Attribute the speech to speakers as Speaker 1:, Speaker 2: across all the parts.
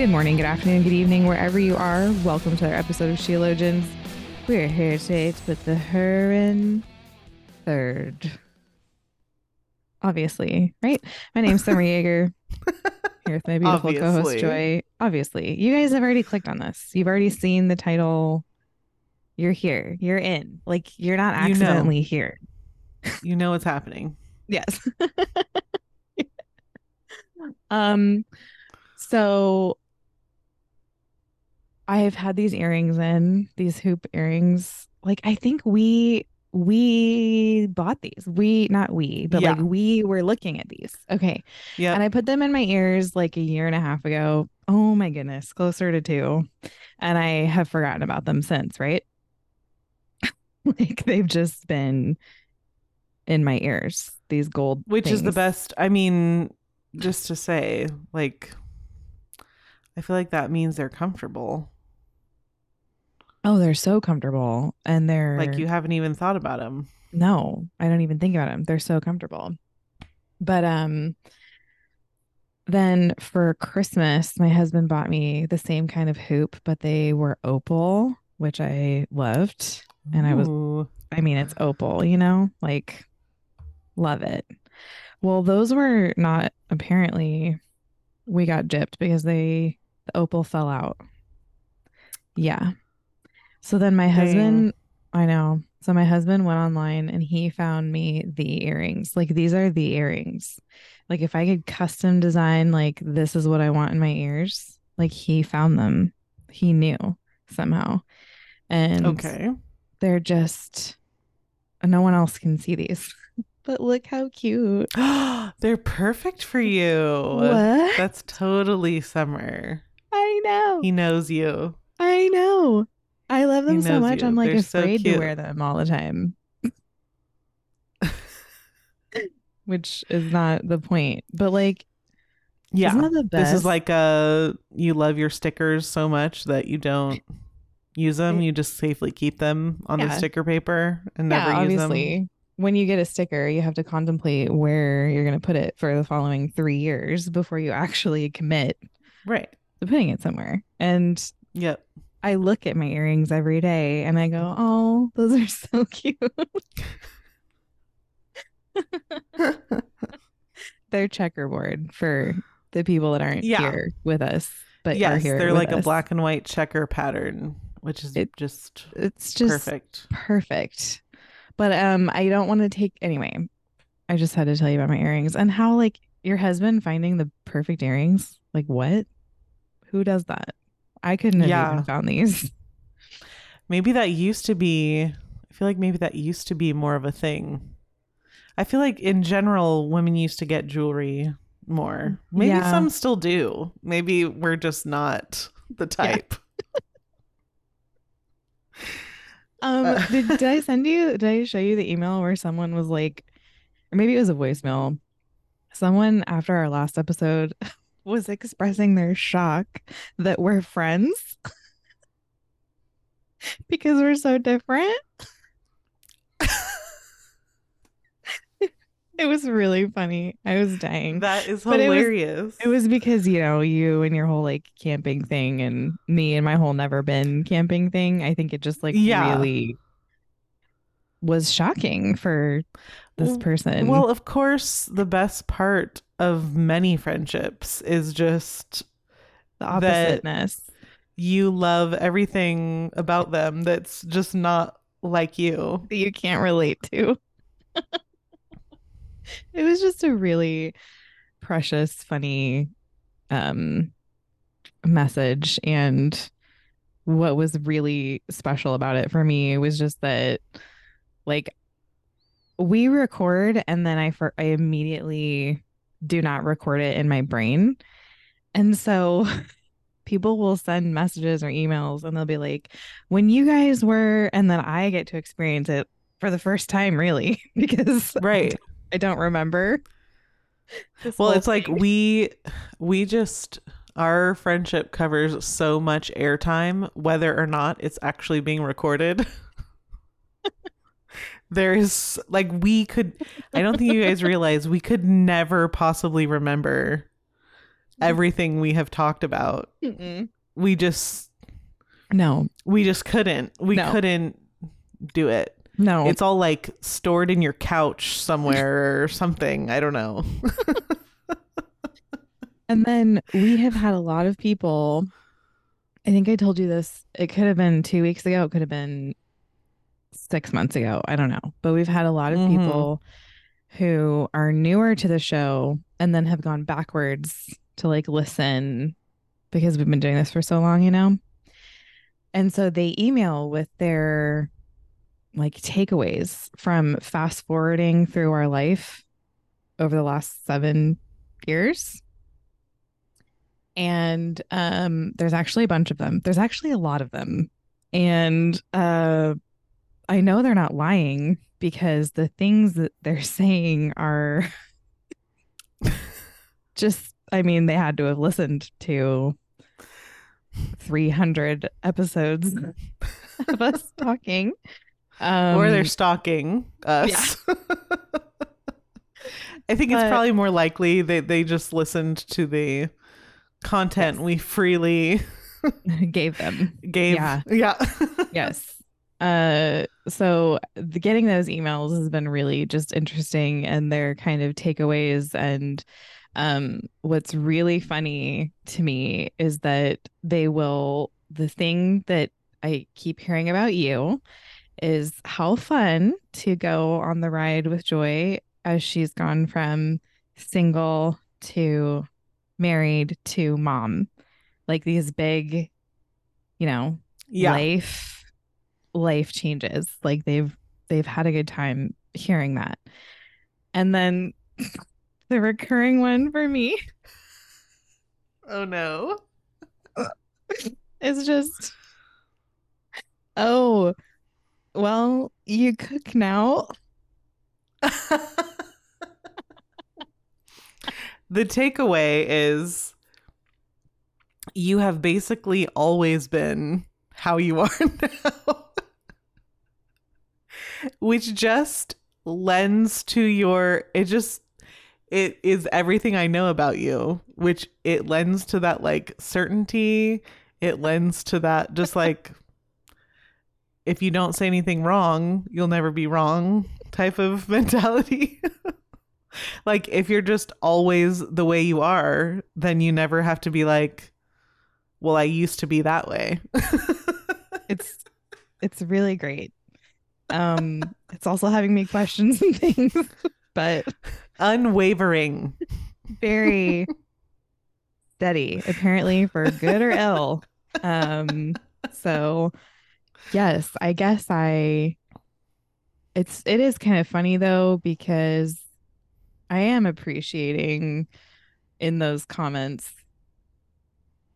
Speaker 1: Good morning, good afternoon, good evening, wherever you are. Welcome to our episode of Sheologians. We're here today to put the her in third. Obviously, right? My name's Summer Jaeger. Here with my beautiful co-host Joy. Obviously, you guys have already clicked on this. You've already seen the title. You're here. You're in. Like you're not
Speaker 2: You know.
Speaker 1: accidentally here.
Speaker 2: You know what's happening.
Speaker 1: Yes. um so I have had these earrings in, these hoop earrings. Like I think we we bought these. We not we, but
Speaker 2: Yeah.
Speaker 1: like we were looking at these. Okay.
Speaker 2: Yeah.
Speaker 1: And I put them in my ears like a year and a half ago. Oh my goodness, closer to two. And I have forgotten about them since, right? like they've just been in my ears, these gold
Speaker 2: Which is the best. I mean, just to say, like, I feel like that means they're comfortable.
Speaker 1: Oh, they're so comfortable. And they're
Speaker 2: Like, you haven't even thought about them.
Speaker 1: No, I don't even think about them. They're so comfortable. But um then for Christmas, my husband bought me the same kind of hoop, but they were opal, which I loved. And I was
Speaker 2: Ooh.
Speaker 1: I mean, it's opal, you know? Like love it. Well, those were not apparently we got gypped because they the opal fell out. Yeah. So then my husband, I know. So my husband went online and he found me the earrings. Like these are the earrings. Like if I could custom design like this is what I want in my ears, like he found them. He knew somehow. And
Speaker 2: Okay.
Speaker 1: they're just no one else can see these. But look how cute.
Speaker 2: they're perfect for you.
Speaker 1: What?
Speaker 2: That's totally summer.
Speaker 1: I know.
Speaker 2: He knows you.
Speaker 1: I know. I love them so much.
Speaker 2: you.
Speaker 1: I'm like
Speaker 2: They're so
Speaker 1: afraid to wear them all the time. Which is not the point. But like,
Speaker 2: Yeah.
Speaker 1: isn't that the best?
Speaker 2: This is like uh you love your stickers so much that you don't use them. You just safely keep them on the sticker paper and never use
Speaker 1: obviously. When you get a sticker, you have to contemplate where you're going to put it for the following three years before you actually commit.
Speaker 2: Right.
Speaker 1: to putting it somewhere. And
Speaker 2: Yep.
Speaker 1: I look at my earrings every day and I go, oh, those are so cute. They're checkerboard for the people that aren't
Speaker 2: Yeah.
Speaker 1: here with us, but are
Speaker 2: yes,
Speaker 1: here.
Speaker 2: they're like a black and white checker pattern, which is
Speaker 1: It-
Speaker 2: just
Speaker 1: It's just
Speaker 2: perfect.
Speaker 1: perfect. But um, I don't want to take anyway. I just had to tell you about my earrings and how like your husband finding the perfect earrings. Like what? Who does that? I couldn't have
Speaker 2: Yeah.
Speaker 1: even found these.
Speaker 2: Maybe that used to be I feel like maybe that used to be more of a thing. I feel like in general women used to get jewelry more. Maybe
Speaker 1: Yeah.
Speaker 2: some still do. Maybe we're just not the type.
Speaker 1: Um,
Speaker 2: Uh.
Speaker 1: did, did I send you? Did I show you the email where someone was like, or maybe it was a voicemail. Someone after our last episode was expressing their shock that we're friends because we're so different. it was really funny. I was dying.
Speaker 2: That is
Speaker 1: But it was-
Speaker 2: hilarious.
Speaker 1: It was because, you know, you and your whole like camping thing and me and my whole never been camping thing. I think it just like
Speaker 2: Yeah.
Speaker 1: really was shocking for this person.
Speaker 2: Well, of course, the best part of many friendships is just
Speaker 1: the oppositeness.
Speaker 2: you love everything about them that's just not like you.
Speaker 1: that you can't relate to. it was just a really precious, funny um message and what was really special about it for me was just that like we record and then I for I immediately do not record it in my brain. And so people will send messages or emails and they'll be like, when you guys were, and then I get to experience it for the first time, really, because
Speaker 2: Right.
Speaker 1: I don't remember.
Speaker 2: Well, it's like we we just our friendship covers so much airtime whether or not it's actually being recorded. there is like we could I don't think you guys realize we could never possibly remember everything we have talked about.
Speaker 1: Mm-mm.
Speaker 2: We just
Speaker 1: no,
Speaker 2: we just couldn't. We
Speaker 1: No.
Speaker 2: couldn't do it.
Speaker 1: no.
Speaker 2: It's all like stored in your couch somewhere or something. I don't know.
Speaker 1: And then we have had a lot of people. I think I told you this. It could have been two weeks ago. It could have been six months ago. I don't know. But we've had a lot of
Speaker 2: Mhm.
Speaker 1: people who are newer to the show and then have gone backwards to like listen because we've been doing this for so long, you know? And so they email with their like takeaways from fast forwarding through our life over the last seven years. And um, there's actually a bunch of them. There's actually a lot of them. And uh, I know they're not lying because the things that they're saying are just, I mean, they had to have listened to 300 episodes of us talking. Um,
Speaker 2: or they're stalking us. I think it's probably more likely that they just listened to the content
Speaker 1: Yes.
Speaker 2: we freely
Speaker 1: gave them.
Speaker 2: gave.
Speaker 1: Yeah.
Speaker 2: Yeah.
Speaker 1: yes. Uh, so the, getting those emails has been really just interesting, and their kind of takeaways. And um, what's really funny to me is that they will. The thing that I keep hearing about you is how fun to go on the ride with Joy as she's gone from single to married to mom, like these big, you know,
Speaker 2: yeah.
Speaker 1: life life changes like they've they've had a good time hearing that and then the recurring one for me
Speaker 2: Oh no.
Speaker 1: it's just oh well you cook now
Speaker 2: the takeaway is you have basically always been how you are now. Which just lends to your it just it is everything I know about you, which it lends to that like certainty, it lends to that just like if you don't say anything wrong, you'll never be wrong type of mentality. like if you're just always the way you are, then you never have to be like, well, I used to be that way.
Speaker 1: it's it's really great um it's also having me question some things but
Speaker 2: Unwavering.
Speaker 1: very steady apparently for good or ill um so yes i guess i it's it is kind of funny though because i am appreciating in those comments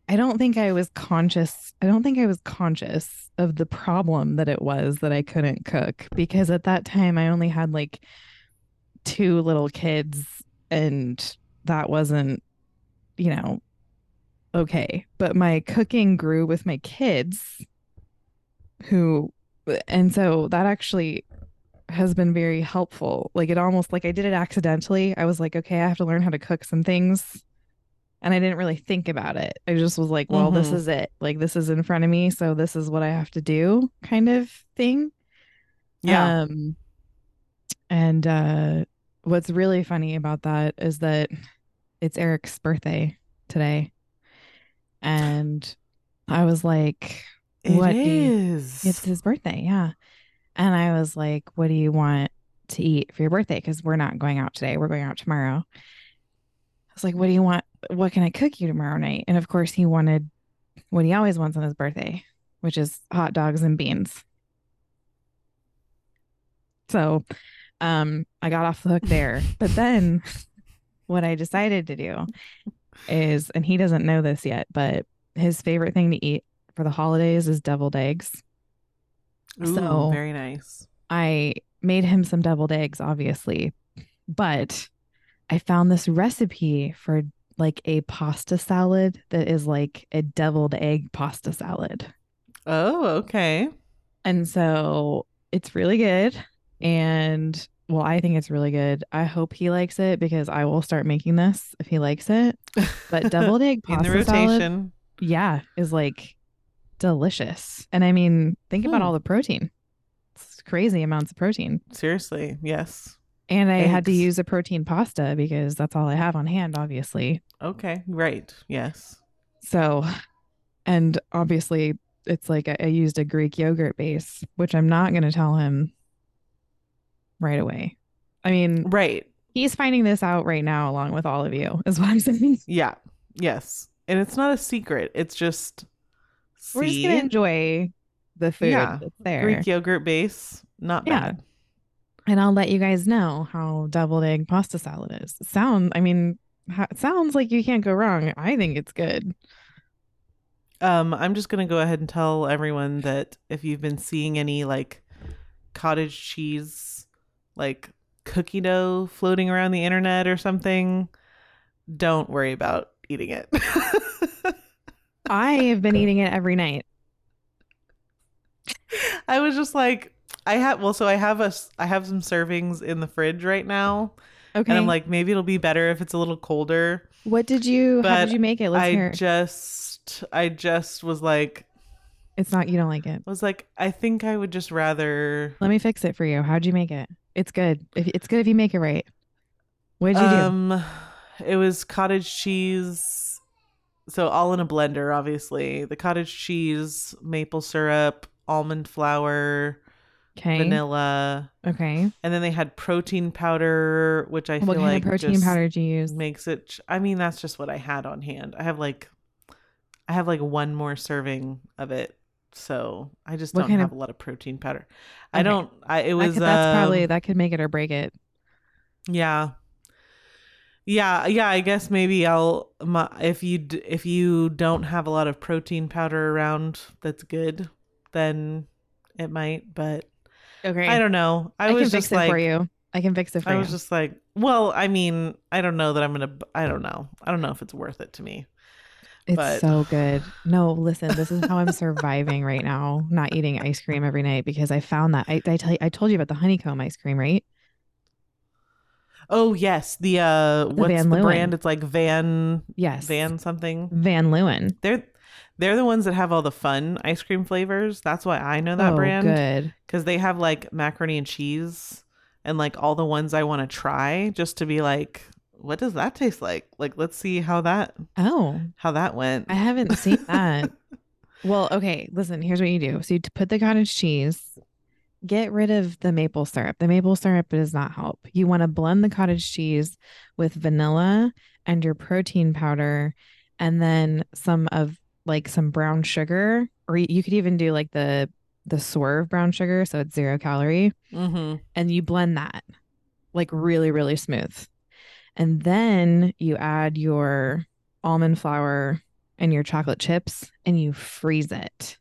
Speaker 1: i don't think i was conscious i don't think i was conscious of the problem that it was that i couldn't cook because at that time i only had like two little kids and that wasn't you know okay. But my cooking grew with my kids who and so that actually has been very helpful. Like it almost like i did it accidentally. I was like okay i have to learn how to cook some things and i didn't really think about it i just was like well this
Speaker 2: Mhm.
Speaker 1: is it like this is in front of me so this is what i have to do kind of thing
Speaker 2: Yeah.
Speaker 1: um, and uh, what's really funny about that is that it's Eric's birthday today. And I was like,
Speaker 2: It
Speaker 1: what do you- it's his birthday. Yeah. And I was like, what do you want to eat for your birthday? Because we're not going out today. We're going out tomorrow. I was like, what do you want? What can I cook you tomorrow night? And of course, he wanted what he always wants on his birthday, which is hot dogs and beans. So um, I got off the hook there. But then what I decided to do is, and he doesn't know this yet, but his favorite thing to eat for the holidays is deviled eggs.
Speaker 2: Ooh,
Speaker 1: So-
Speaker 2: very nice.
Speaker 1: I made him some deviled eggs, obviously, but I found this recipe for like a pasta salad that is like a deviled egg pasta salad.
Speaker 2: Oh, okay.
Speaker 1: And so it's really good. And well, I think it's really good. I hope he likes it because I will start making this if he likes it. But deviled egg
Speaker 2: in
Speaker 1: pasta
Speaker 2: the
Speaker 1: salad, yeah, is like delicious. And I mean, think about
Speaker 2: Hmm.
Speaker 1: all the protein. It's crazy amounts of protein.
Speaker 2: Seriously, yes.
Speaker 1: And I had to use a protein pasta because that's all I have on hand, obviously.
Speaker 2: Okay, right. Yes.
Speaker 1: So, and obviously, it's like I, I used a Greek yogurt base, which I'm not going to tell him right away. I mean,
Speaker 2: Right.
Speaker 1: he's finding this out right now, along with all of you, is what I'm saying.
Speaker 2: Yeah. Yes. And it's not a secret. It's just
Speaker 1: We're just going to enjoy the food
Speaker 2: Yeah,
Speaker 1: that's there.
Speaker 2: Greek yogurt base. Not
Speaker 1: Yeah.
Speaker 2: bad.
Speaker 1: and I'll let you guys know how deviled egg pasta salad is. Sound, I mean, it sounds like you can't go wrong. I think it's good.
Speaker 2: Um, I'm just gonna go ahead and tell everyone that if you've been seeing any like cottage cheese, like cookie dough floating around the internet or something, don't worry about eating it.
Speaker 1: I have been eating it every night.
Speaker 2: I was just like, I have well, so I have a I have some servings in the fridge right now,
Speaker 1: Okay.
Speaker 2: and I'm like, maybe it'll be better if it's a little colder.
Speaker 1: what did you, how did you make it? Let's
Speaker 2: I
Speaker 1: hear.
Speaker 2: just, I just was like,
Speaker 1: It's not, you don't like it.
Speaker 2: I was like, I think I would just rather.
Speaker 1: Let me fix it for you. How'd you make it? It's good. If It's good if you make it right. What did you do?
Speaker 2: um, it was cottage cheese, so all in a blender. Obviously, the cottage cheese, maple syrup, almond flour,
Speaker 1: Okay.
Speaker 2: vanilla,
Speaker 1: Okay.
Speaker 2: and then they had protein powder, which I
Speaker 1: What
Speaker 2: feel
Speaker 1: kind
Speaker 2: like
Speaker 1: of protein
Speaker 2: just
Speaker 1: powder did you use?
Speaker 2: makes it. ch- I mean, that's just what I had on hand. I have like, I have like one more serving of it. So I just
Speaker 1: What
Speaker 2: don't
Speaker 1: kind
Speaker 2: have
Speaker 1: of-
Speaker 2: a lot of protein powder. I
Speaker 1: Okay.
Speaker 2: don't. I it
Speaker 1: That
Speaker 2: was
Speaker 1: could- that's probably
Speaker 2: um,
Speaker 1: that could make it or break it.
Speaker 2: Yeah. Yeah, yeah, I guess maybe I'll my, if you d- if you don't have a lot of protein powder around that's good, then it might, but
Speaker 1: Okay.
Speaker 2: I don't know. I,
Speaker 1: I,
Speaker 2: was
Speaker 1: can fix
Speaker 2: just
Speaker 1: it
Speaker 2: like
Speaker 1: for you. I can fix it for
Speaker 2: I
Speaker 1: you.
Speaker 2: was just like, well, I mean, I don't know that I'm going to I don't know. I don't know if it's worth it to me.
Speaker 1: it's
Speaker 2: but-
Speaker 1: so good. No, listen, this is how I'm surviving right now, not eating ice cream every night because I found that I I tell you I told you about the honeycomb ice cream, right?
Speaker 2: Oh, yes, the uh what's
Speaker 1: Van
Speaker 2: the
Speaker 1: Leeuwen.
Speaker 2: brand? It's like Van
Speaker 1: Yes.
Speaker 2: Van something.
Speaker 1: Van Leeuwen.
Speaker 2: They're they're the ones that have all the fun ice cream flavors. That's why I know that
Speaker 1: oh,
Speaker 2: brand.
Speaker 1: good.
Speaker 2: because they have like macaroni and cheese and like all the ones I want to try just to be like, what does that taste like? Like, let's see how that
Speaker 1: Oh,
Speaker 2: how that went.
Speaker 1: I haven't seen that. well, okay, listen, here's what you do. So you put the cottage cheese, get rid of the maple syrup. The maple syrup does not help. You want to blend the cottage cheese with vanilla and your protein powder and then some of like some brown sugar or you could even do like the the swerve brown sugar so it's zero calorie.
Speaker 2: Mm-hmm.
Speaker 1: and you blend that like really really smooth. And then you add your almond flour and your chocolate chips and you freeze it.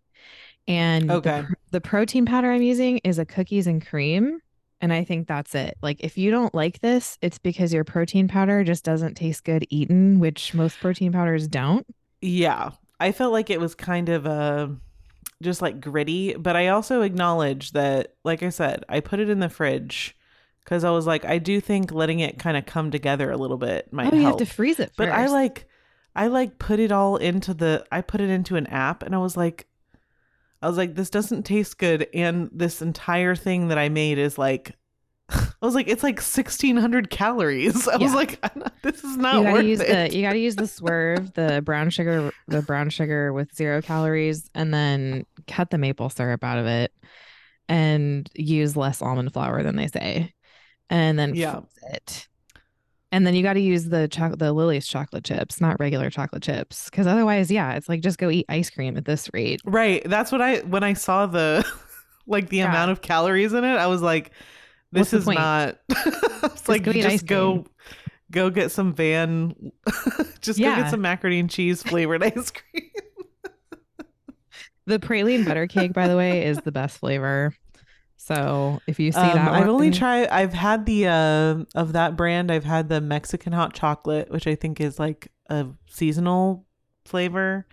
Speaker 1: And
Speaker 2: Okay.
Speaker 1: pr- the, protein powder i'm using is a cookies and cream and i think that's it. Like if you don't like this it's because your protein powder just doesn't taste good eaten which most protein powders don't.
Speaker 2: Yeah, I felt like it was kind of uh just like gritty, but I also acknowledge that, like I said, I put it in the fridge because I was like, I do think letting it kind of come together a little bit might
Speaker 1: oh you have to freeze it
Speaker 2: but I like I like put it all into the I put it into an app and I was like I was like this doesn't taste good and this entire thing that I made is like I was like it's like 1600 calories. I was like not, this is not
Speaker 1: you gotta
Speaker 2: worth
Speaker 1: use
Speaker 2: it.
Speaker 1: the you gotta use the swerve, the brown sugar, the brown sugar with zero calories, and then cut the maple syrup out of it, and use less almond flour than they say, and then
Speaker 2: Yeah.
Speaker 1: it. And then you got to use the chocolate, the Lily's chocolate chips, not regular chocolate chips, because otherwise, yeah, it's like just go eat ice cream at this rate.
Speaker 2: Right. That's what I when I saw the like the
Speaker 1: Yeah.
Speaker 2: amount of calories in it, I was like,
Speaker 1: What's
Speaker 2: this is
Speaker 1: point?
Speaker 2: not it's like just
Speaker 1: ice
Speaker 2: go
Speaker 1: cream.
Speaker 2: go get some van just go get some macaroni and cheese flavored ice cream.
Speaker 1: The praline butter cake, by the way, is the best flavor. So if you see
Speaker 2: Um,
Speaker 1: that,
Speaker 2: I've only
Speaker 1: one-
Speaker 2: tried. I've had the uh, of that brand. I've had the Mexican hot chocolate, which I think is like a seasonal flavor,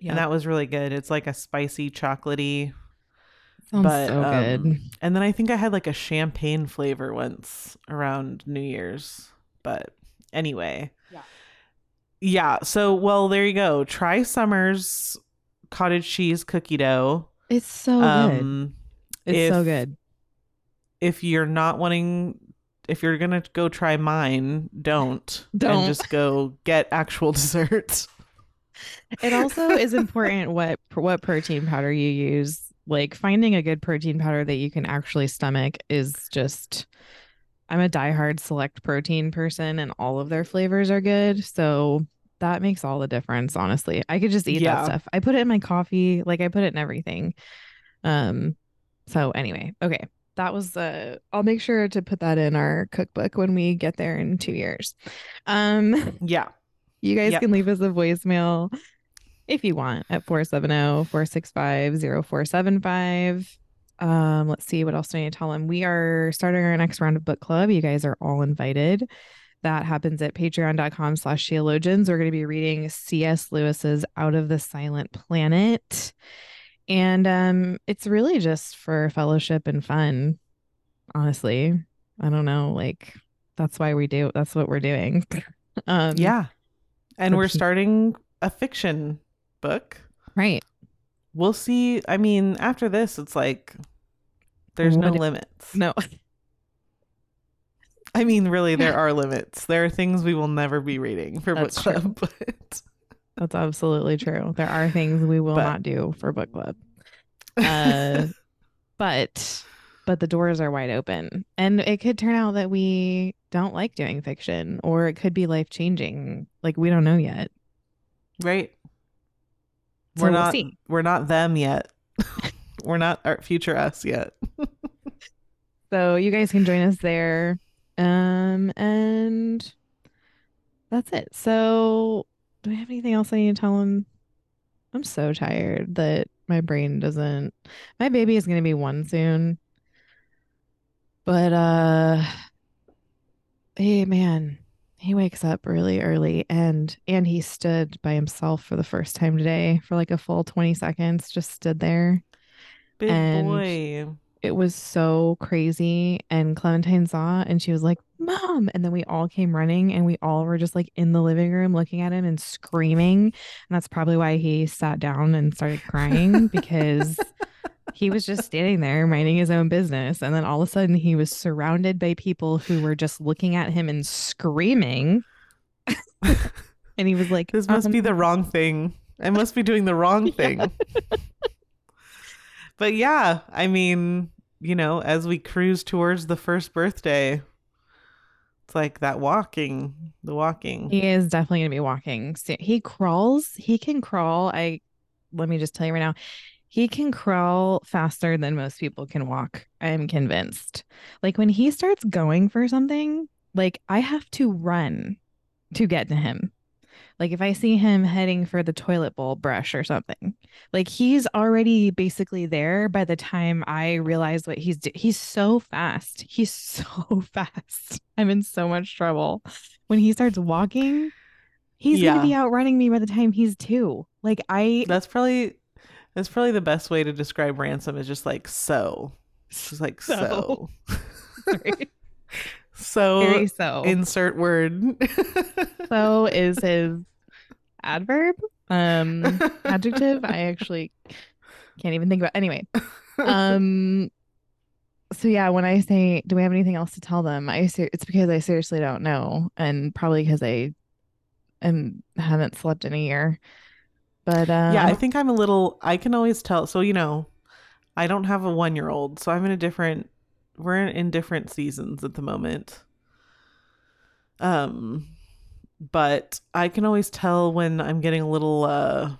Speaker 1: Yeah,
Speaker 2: and that was really good. It's like a spicy chocolatey.
Speaker 1: Sounds
Speaker 2: but,
Speaker 1: so
Speaker 2: um,
Speaker 1: good.
Speaker 2: And then I think I had like a champagne flavor once around New Year's. But anyway.
Speaker 1: Yeah.
Speaker 2: Yeah. So, well, there you go. Try Summer's cottage cheese cookie dough.
Speaker 1: It's so good.
Speaker 2: Um,
Speaker 1: It's so
Speaker 2: if-
Speaker 1: good.
Speaker 2: if you're not wanting, if you're going to go try mine, don't.
Speaker 1: Don't.
Speaker 2: And just go get actual desserts.
Speaker 1: It also is important what what protein powder you use. Like finding a good protein powder that you can actually stomach is just. I'm a diehard select protein person, and all of their flavors are good. So that makes all the difference. Honestly, I could just eat
Speaker 2: Yeah.
Speaker 1: that stuff. I put it in my coffee. Like I put it in everything. Um. So anyway, okay. That was uh I'll make sure to put that in our cookbook when we get there in 2 years. Um
Speaker 2: Yeah.
Speaker 1: you guys
Speaker 2: Yep.
Speaker 1: can leave us a voicemail if you want at 470-465-0475. Um, let's see what else do I need to tell them. We are starting our next round of book club. You guys are all invited. That happens at patreon.com slash sheologians. We're going to be reading C.S. Lewis's Out of the Silent Planet. And um, it's really just for fellowship and fun, honestly. I don't know, like that's why we do that's what we're doing. um
Speaker 2: Yeah. And we're starting a fiction book.
Speaker 1: right.
Speaker 2: We'll see. I mean, after this, it's like there's no
Speaker 1: What-
Speaker 2: limits.
Speaker 1: No.
Speaker 2: I mean, really, there are limits. There are things we will never be reading for book
Speaker 1: That's true.
Speaker 2: club, but
Speaker 1: That's absolutely true. There are things we will
Speaker 2: But-
Speaker 1: not do for book club. Uh, but but the doors are wide open. And it could turn out that we don't like doing fiction or it could be life changing. Like we don't know yet.
Speaker 2: right.
Speaker 1: So
Speaker 2: we're
Speaker 1: we'll
Speaker 2: not.
Speaker 1: see.
Speaker 2: We're not them yet. we're not our future us yet.
Speaker 1: So you guys can join us there. Um and that's it. So do I have anything else I need to tell them? I'm so tired that my brain doesn't my baby is gonna be one soon. But uh hey man, he wakes up really early and and he stood by himself for the first time today for like a full 20 seconds, just stood there.
Speaker 2: Big
Speaker 1: And-
Speaker 2: boy.
Speaker 1: It was so crazy. And Clementine saw and she was like, Mom. And then we all came running and we all were just like in the living room looking at him and screaming. And that's probably why he sat down and started crying because he was just standing there minding his own business. And then all of a sudden he was surrounded by people who were just looking at him and screaming. and he was like,
Speaker 2: This must
Speaker 1: "Um,
Speaker 2: be the wrong thing. I must be doing the wrong thing. but yeah, I mean, you know, as we cruise towards the first birthday, it's like that walking, the walking.
Speaker 1: He is definitely going to be walking. He crawls. He can crawl. I let me just tell you right now. He can crawl faster than most people can walk. I am convinced. Like when he starts going for something, like I have to run to get to him. Like if I see him heading for the toilet bowl brush or something, like he's already basically there by the time I realize what he's do- he's so fast. He's so fast. I'm in so much trouble. When he starts walking, he's
Speaker 2: Yeah.
Speaker 1: gonna be outrunning me by the time he's two. Like I
Speaker 2: That's probably that's probably the best way to describe ransom is just like so. Just like so.
Speaker 1: Sorry.
Speaker 2: So,
Speaker 1: so.
Speaker 2: insert word.
Speaker 1: so is his adverb um adjective i actually can't even think about anyway um so yeah when i say do we have anything else to tell them i ser- it's because i seriously don't know and probably because i am haven't slept in a year but uh
Speaker 2: yeah, I think I'm a little I can always tell. So, you know, I don't have a 1-year-old, so I'm in a different we're in, in different seasons at the moment. Um but I can always tell when I'm getting a little uh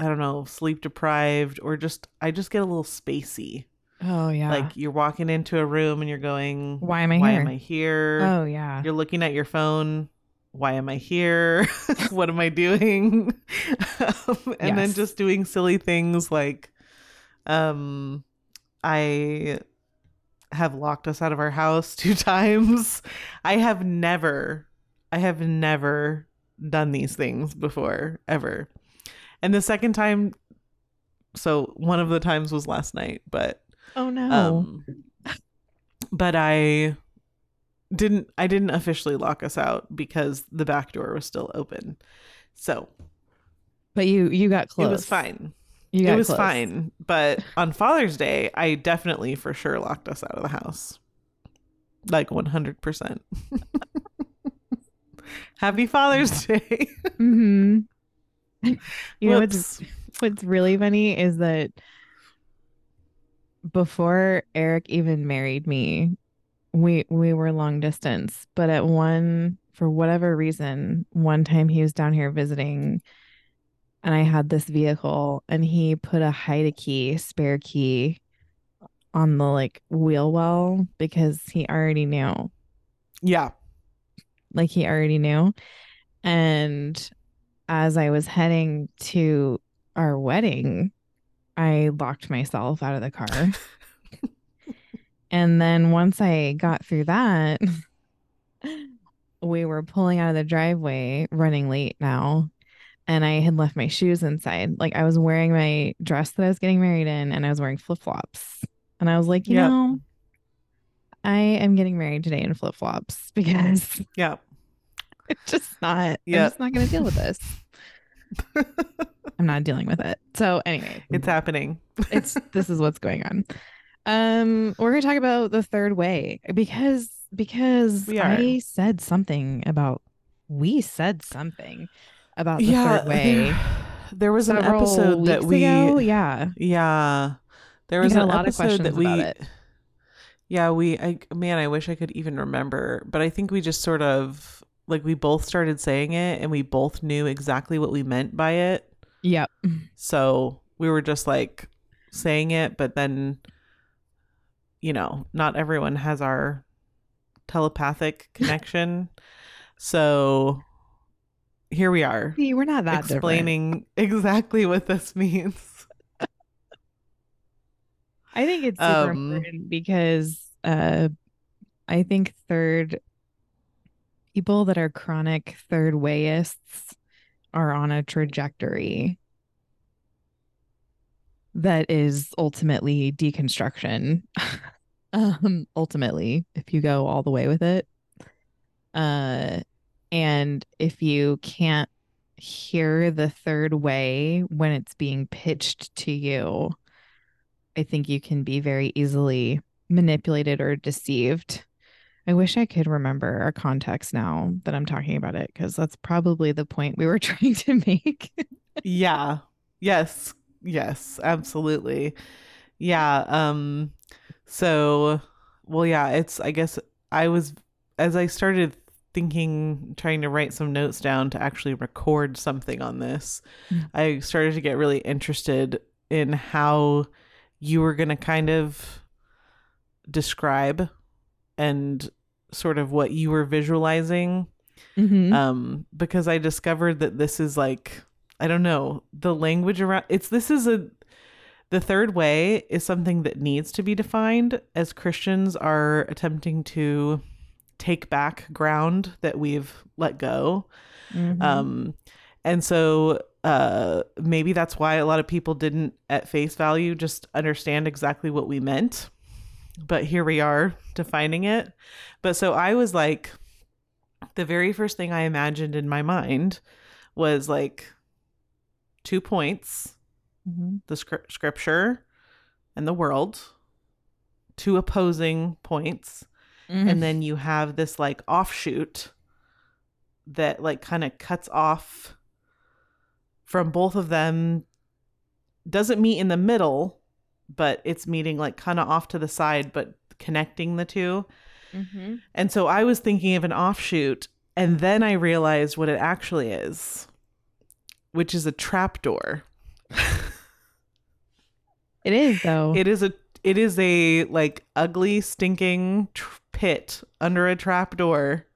Speaker 2: I don't know, sleep deprived or just I just get a little spacey.
Speaker 1: oh yeah
Speaker 2: Like you're walking into a room and you're going,
Speaker 1: why am i
Speaker 2: "Why
Speaker 1: here
Speaker 2: am I here?"
Speaker 1: oh yeah
Speaker 2: You're looking at your phone. Why am I here? what am I doing? um, and then just doing silly things like um I have locked us out of our house two times. I have never I have never done these things before ever. And the second time so one of the times was last night, but
Speaker 1: Oh no.
Speaker 2: um but I didn't I didn't officially lock us out because the back door was still open. So
Speaker 1: but you you got close.
Speaker 2: it was fine.
Speaker 1: You got
Speaker 2: It was
Speaker 1: close.
Speaker 2: fine. But on Father's Day, I definitely for sure locked us out of the house. Like one hundred percent. Happy Father's Day.
Speaker 1: Mm-hmm. You know what's what's really funny is that before Eric even married me, we we were long distance. But at one for whatever reason, one time he was down here visiting and I had this vehicle and he put a hide a key, spare key on the like wheel well because he already knew.
Speaker 2: Yeah.
Speaker 1: like he already knew. And as I was heading to our wedding, I locked myself out of the car. and then once I got through that, we were pulling out of the driveway, running late now. And I had left my shoes inside. Like I was wearing my dress that I was getting married in, and I was wearing flip flops. And I was like, you
Speaker 2: Yep.
Speaker 1: know, I am getting married today in flip flops because
Speaker 2: Yeah.
Speaker 1: it's just not.
Speaker 2: Yeah.
Speaker 1: I'm just not going to deal with this. I'm not dealing with it. So anyway,
Speaker 2: It's happening.
Speaker 1: it's this is what's going on. Um, we're gonna talk about the third way because because. I said something about we said something about the
Speaker 2: yeah.
Speaker 1: third way.
Speaker 2: There, there was an episode that we
Speaker 1: ago. Yeah,
Speaker 2: Yeah. There was
Speaker 1: a lot of
Speaker 2: episode that
Speaker 1: questions
Speaker 2: we
Speaker 1: about it.
Speaker 2: Yeah, we I man, I wish I could even remember, but I think we just sort of like we both started saying it and we both knew exactly what we meant by it.
Speaker 1: yep.
Speaker 2: So, we were just like saying it, but then you know, not everyone has our telepathic connection. so, here we are
Speaker 1: See, we're not that different.
Speaker 2: explaining exactly what this means.
Speaker 1: I think it's super
Speaker 2: Um,
Speaker 1: important because uh I think third people that are chronic third wayists are on a trajectory that is ultimately deconstruction. um ultimately, if you go all the way with it. Uh and if you can't hear the third way when it's being pitched to you, I think you can be very easily manipulated or deceived. I wish I could remember our context now that I'm talking about it because that's probably the point we were trying to make.
Speaker 2: yeah yes yes absolutely yeah um so well yeah it's i guess i was as i started thinking trying to write some notes down to actually record something on this
Speaker 1: Mm.
Speaker 2: i started to get really interested in how you were going to kind of describe and sort of what you were visualizing
Speaker 1: Mhm.
Speaker 2: um because i discovered that this is like i don't know. The language around it's this is a the third way is something that needs to be defined as christians are attempting to take back ground that we've let go.
Speaker 1: Mhm.
Speaker 2: um and so uh maybe that's why a lot of people didn't at face value just understand exactly what we meant. But here we are defining it. But so i was like the very first thing i imagined in my mind was like two points
Speaker 1: Mhm.
Speaker 2: the scr- scripture and the world two opposing points
Speaker 1: Mhm.
Speaker 2: and then you have this like offshoot that like kind of cuts off from both of them doesn't meet in the middle but it's meeting like kind of off to the side but connecting the two
Speaker 1: Mhm.
Speaker 2: and so i was thinking of an offshoot and then i realized what it actually is which is a trapdoor
Speaker 1: It is though.
Speaker 2: It is a it is a like ugly stinking tr- pit under a trap door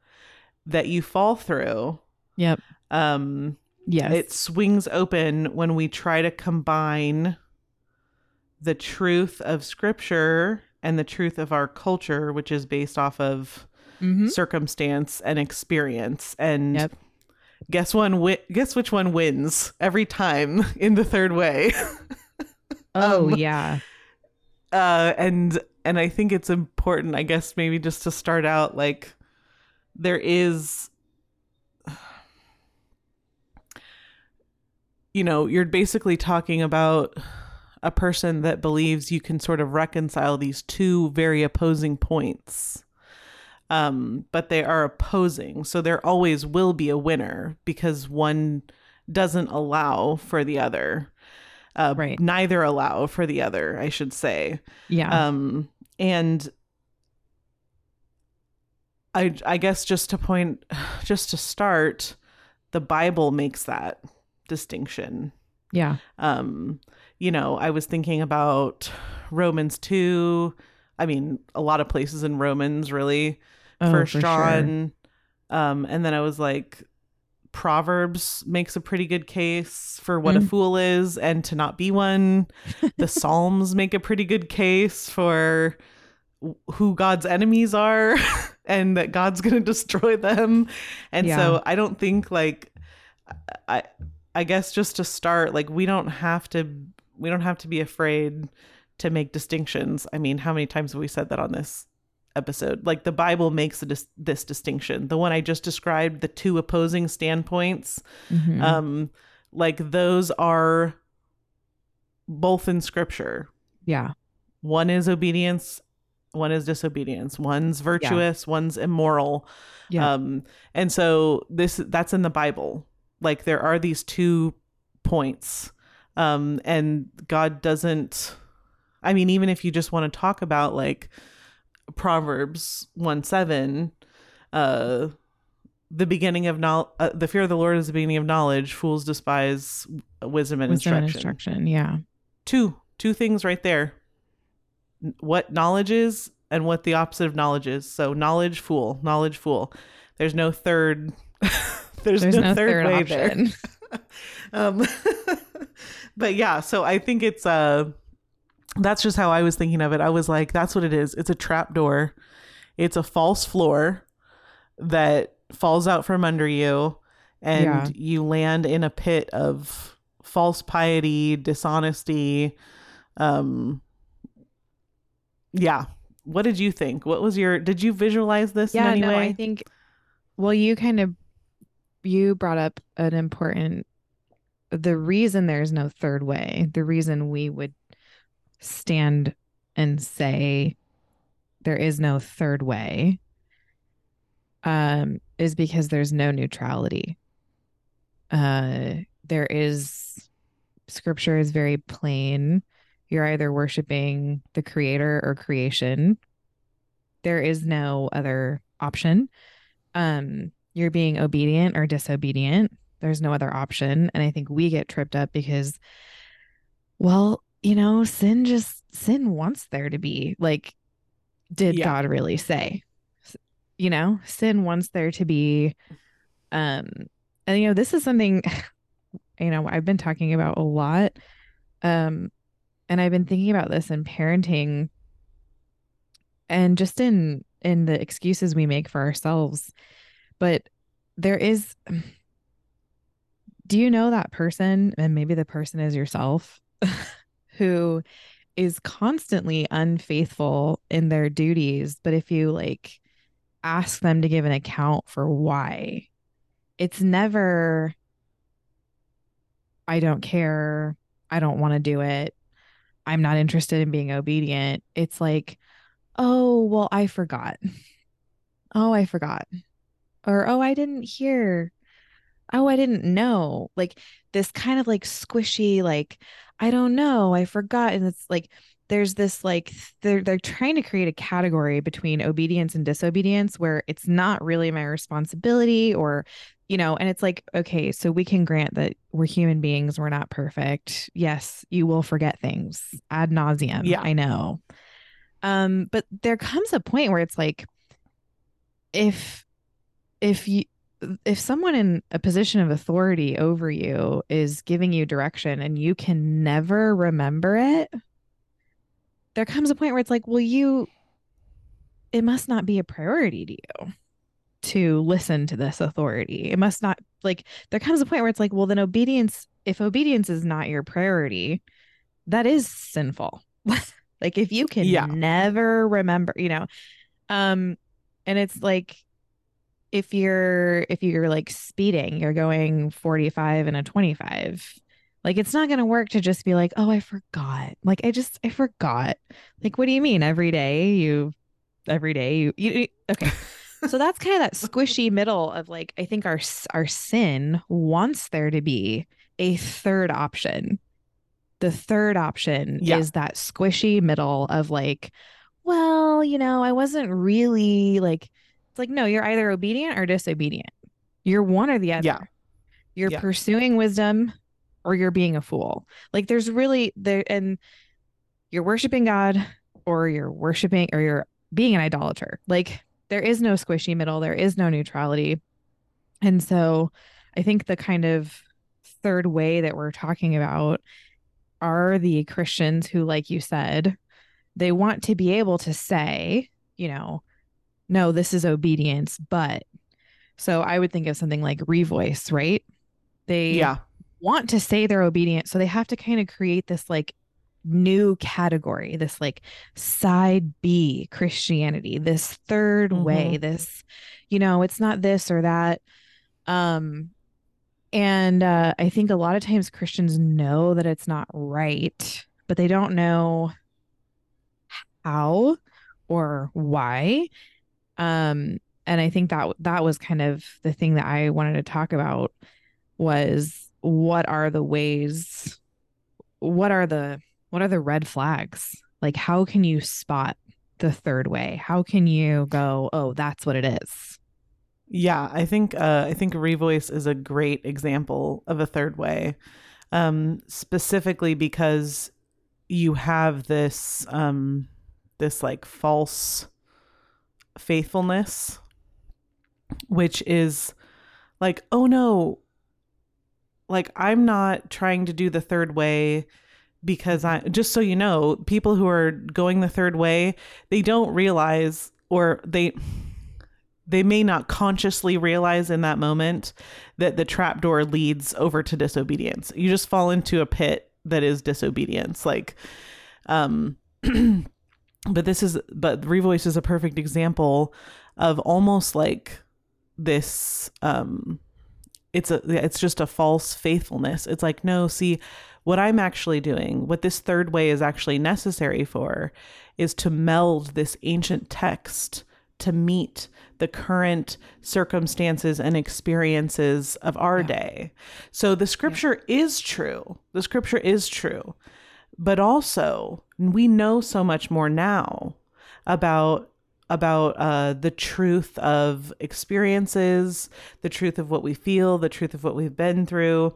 Speaker 2: that you fall through
Speaker 1: Yep.
Speaker 2: um
Speaker 1: Yes.
Speaker 2: it swings open when we try to combine the truth of scripture and the truth of our culture which is based off of
Speaker 1: Mhm.
Speaker 2: circumstance and experience and
Speaker 1: Yep.
Speaker 2: Guess one wi- guess which one wins every time in the third way
Speaker 1: Oh
Speaker 2: um,
Speaker 1: yeah.
Speaker 2: uh and and i think it's important i guess maybe just to start out like there is you know you're basically talking about a person that believes you can sort of reconcile these two very opposing points um but they are opposing so there always will be a winner because one doesn't allow for the other uh,
Speaker 1: Right.
Speaker 2: neither allow for the other i should say
Speaker 1: Yeah.
Speaker 2: um and i i guess just to point just to start the bible makes that distinction
Speaker 1: yeah.
Speaker 2: um you know i was thinking about romans 2 i mean a lot of places in romans really
Speaker 1: Oh,
Speaker 2: first
Speaker 1: for sure.
Speaker 2: john um and then i was like proverbs makes a pretty good case for what a
Speaker 1: Mm.
Speaker 2: fool is and to not be one the psalms make a pretty good case for who god's enemies are and that god's going to destroy them and
Speaker 1: Yeah.
Speaker 2: so i don't think like i i guess just to start like we don't have to we don't have to be afraid to make distinctions i mean how many times have we said that on this episode. Like the bible makes a dis- this distinction. The one i just described the two opposing standpoints
Speaker 1: Mhm.
Speaker 2: um like those are both in scripture.
Speaker 1: Yeah.
Speaker 2: one is obedience one is disobedience. One's virtuous one's immoral.
Speaker 1: Yeah.
Speaker 2: um and so this that's in the bible. Like there are these two points um and god doesn't i mean even if you just want to talk about like proverbs 1 7 uh the beginning of knowledge uh, the fear of the lord is the beginning of knowledge fools despise wisdom and
Speaker 1: Wisdom and
Speaker 2: instruction
Speaker 1: instruction. Yeah.
Speaker 2: two two things right there what knowledge is and what the opposite of knowledge is so knowledge fool knowledge fool there's no third there's,
Speaker 1: There's
Speaker 2: no,
Speaker 1: no
Speaker 2: third,
Speaker 1: third,
Speaker 2: way
Speaker 1: option.
Speaker 2: there um but yeah so i think it's uh that's just how i was thinking of it i was like that's what it is it's a trap door it's a false floor that falls out from under you and
Speaker 1: Yeah.
Speaker 2: you land in a pit of false piety dishonesty um yeah what did you think what was your did you visualize this in
Speaker 1: yeah.
Speaker 2: any
Speaker 1: No,
Speaker 2: way
Speaker 1: I think. Well, you kind of you brought up an important. The reason there's no third way, the reason we would stand and say there is no third way, um, is because there's no neutrality. Uh, there is scripture is very plain. You're either worshiping the creator or creation. There is no other option. Um, you're being obedient or disobedient. There's no other option. And I think we get tripped up because, well, you know, sin just sin wants there to be. Like, did
Speaker 2: Yeah.
Speaker 1: God really say? You know, sin wants there to be um and you know, this is something you know, I've been talking about a lot. Um and I've been thinking about this in parenting and just in in the excuses we make for ourselves. But there is do you know that person and maybe the person is yourself who is constantly unfaithful in their duties, but if you like ask them to give an account for why, it's never I don't care. I don't want to do it. I'm not interested in being obedient. It's like, oh, well, I forgot. Oh, I forgot. Or, oh, I didn't hear. Oh, I didn't know. Like this kind of like squishy, like, I don't know. I forgot. And it's like, there's this like they're they're trying to create a category between obedience and disobedience where it's not really my responsibility or you know and it's like okay so we can grant that we're human beings we're not perfect yes you will forget things ad nauseum
Speaker 2: Yeah.
Speaker 1: i know um but there comes a point where it's like if if you if someone in a position of authority over you is giving you direction and you can never remember it, there comes a point where it's like, well, you, it must not be a priority to you to listen to this authority. It must not, like, there comes a point where it's like, well, then obedience, if obedience is not your priority, that is sinful. like, if you can
Speaker 2: Yeah.
Speaker 1: never remember, you know, um, and it's like, if you're if you're like speeding, you're going 45 and a 25. Like it's not going to work to just be like, "Oh, I forgot." Like I just I forgot. Like what do you mean every day you every day you, you you- okay. so that's kind of that squishy middle of like I think our our sin wants there to be a third option. The third option
Speaker 2: Yeah.
Speaker 1: is that squishy middle of like, well, you know, I wasn't really like it's like no, you're either obedient or disobedient. You're one or the other.
Speaker 2: Yeah.
Speaker 1: You're
Speaker 2: Yeah.
Speaker 1: pursuing wisdom or you're being a fool. Like there's really there and you're worshiping God or you're worshiping or you're being an idolater. Like there is no squishy middle, there is no neutrality. And so I think the kind of third way that we're talking about are the Christians who, like you said, they want to be able to say, you know, no, this is obedience, but so I would think of something like revoice, right? They
Speaker 2: Yeah.
Speaker 1: want to say they're obedient, so they have to kind of create this like new category, this like side B Christianity, this 3rd way, this, you know, it's not this or that. Um, and uh, I think a lot of times Christians know that it's not right, but they don't know how or why. Um, and I think that that was kind of the thing that I wanted to talk about was what are the ways, what are the what are the red flags? Like how can you spot the third way? How can you go, oh, that's what it is?
Speaker 2: Yeah, I think uh, I think Revoice is a great example of a third way, um, specifically because you have this um, this like false faithfulness, which is like, oh no, like I'm not trying to do the third way because I just so you know, people who are going the third way, they don't realize or they they may not consciously realize in that moment that the trapdoor leads over to disobedience. You just fall into a pit that is disobedience. Like, um, but this is, but Revoice is a perfect example of almost like this, um, it's a, it's just a false faithfulness. It's like, no, see, what I'm actually doing, what this third way is actually necessary for, is to meld this ancient text to meet the current circumstances and experiences of our
Speaker 1: Yeah.
Speaker 2: day. So the scripture is true. The scripture is true. But also, we know so much more now about about uh, the truth of experiences, the truth of what we feel, the truth of what we've been through.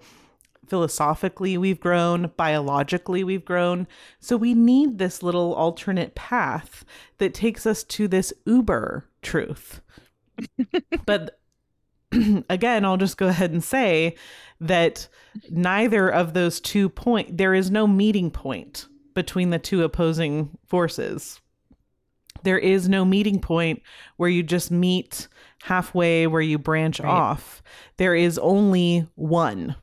Speaker 2: Philosophically, we've grown. Biologically, we've grown. So we need this little alternate path that takes us to this uber truth. but again, I'll just go ahead and say that neither of those two point there is no meeting point between the two opposing forces. There is no meeting point where you just meet halfway where you branch
Speaker 1: Right.
Speaker 2: off. There is only one.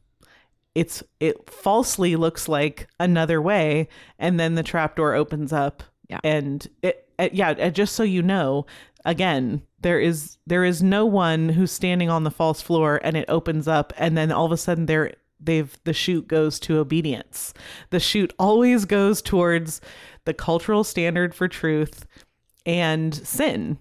Speaker 2: It's it falsely looks like another way and then the trapdoor opens up
Speaker 1: Yeah.
Speaker 2: and it, it yeah, uh, just so you know, again, there is there is no one who's standing on the false floor and it opens up and then all of a sudden there they've the chute goes to obedience. The chute always goes towards the cultural standard for truth and sin.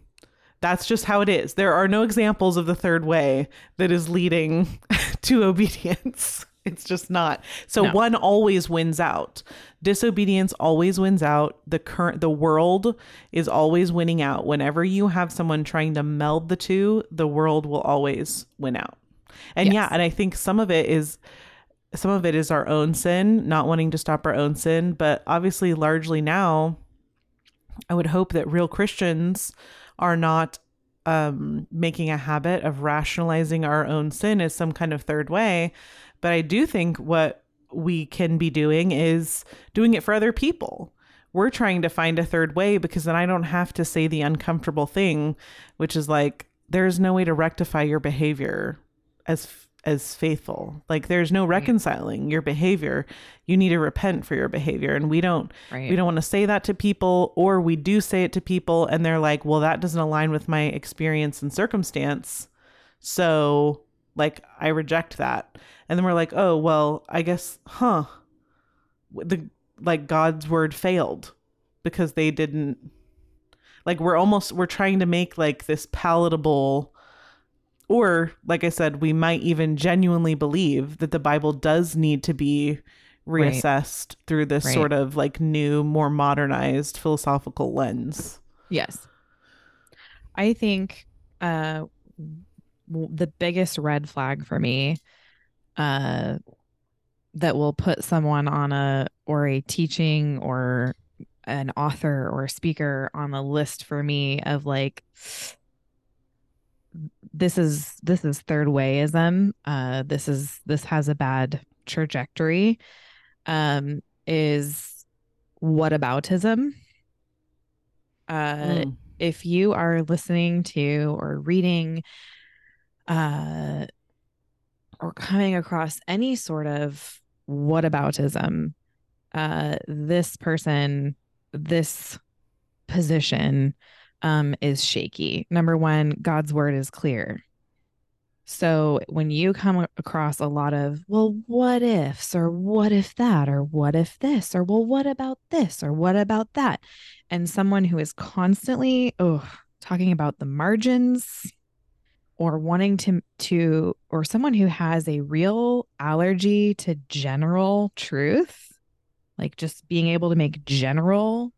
Speaker 2: That's just how it is. There are no examples of the third way that is leading to obedience. It's just not. So
Speaker 1: No.
Speaker 2: one always wins out. Disobedience always wins out. The current the world is always winning out. Whenever you have someone trying to meld the two, the world will always win out. And
Speaker 1: Yes.
Speaker 2: yeah, and I think some of it is some of it is our own sin, not wanting to stop our own sin, but obviously largely now I would hope that real Christians are not um, making a habit of rationalizing our own sin as some kind of third way. But I do think what we can be doing is doing it for other people. We're trying to find a third way because then I don't have to say the uncomfortable thing, which is like, there's no way to rectify your behavior as as faithful. Like there's no mm. reconciling your behavior. You need to repent for your behavior. And we don't
Speaker 1: Right.
Speaker 2: we don't want to say that to people or we do say it to people and they're like, "Well, that doesn't align with my experience and circumstance." So, like I reject that. And then we're like, "Oh, well, I guess huh. The like God's word failed because they didn't like we're almost we're trying to make like this palatable or like i said we might even genuinely believe that the bible does need to be
Speaker 1: Right.
Speaker 2: reassessed through this
Speaker 1: Right.
Speaker 2: sort of like new more modernized philosophical lens
Speaker 1: Yes. I think uh the biggest red flag for me uh that will put someone on a or a teaching or an author or a speaker on the list for me of like this is this is third wayism. Uh this is this has a bad trajectory. Um is whataboutism. Uh
Speaker 2: Mm.
Speaker 1: if you are listening to or reading uh or coming across any sort of whataboutism uh this person this position um is shaky. Number one god's word is clear. So when you come across a lot of well what ifs or what if that or what if this or well what about this or what about that? And someone who is constantly oh talking about the margins or wanting to to or someone who has a real allergy to general truth like just being able to make general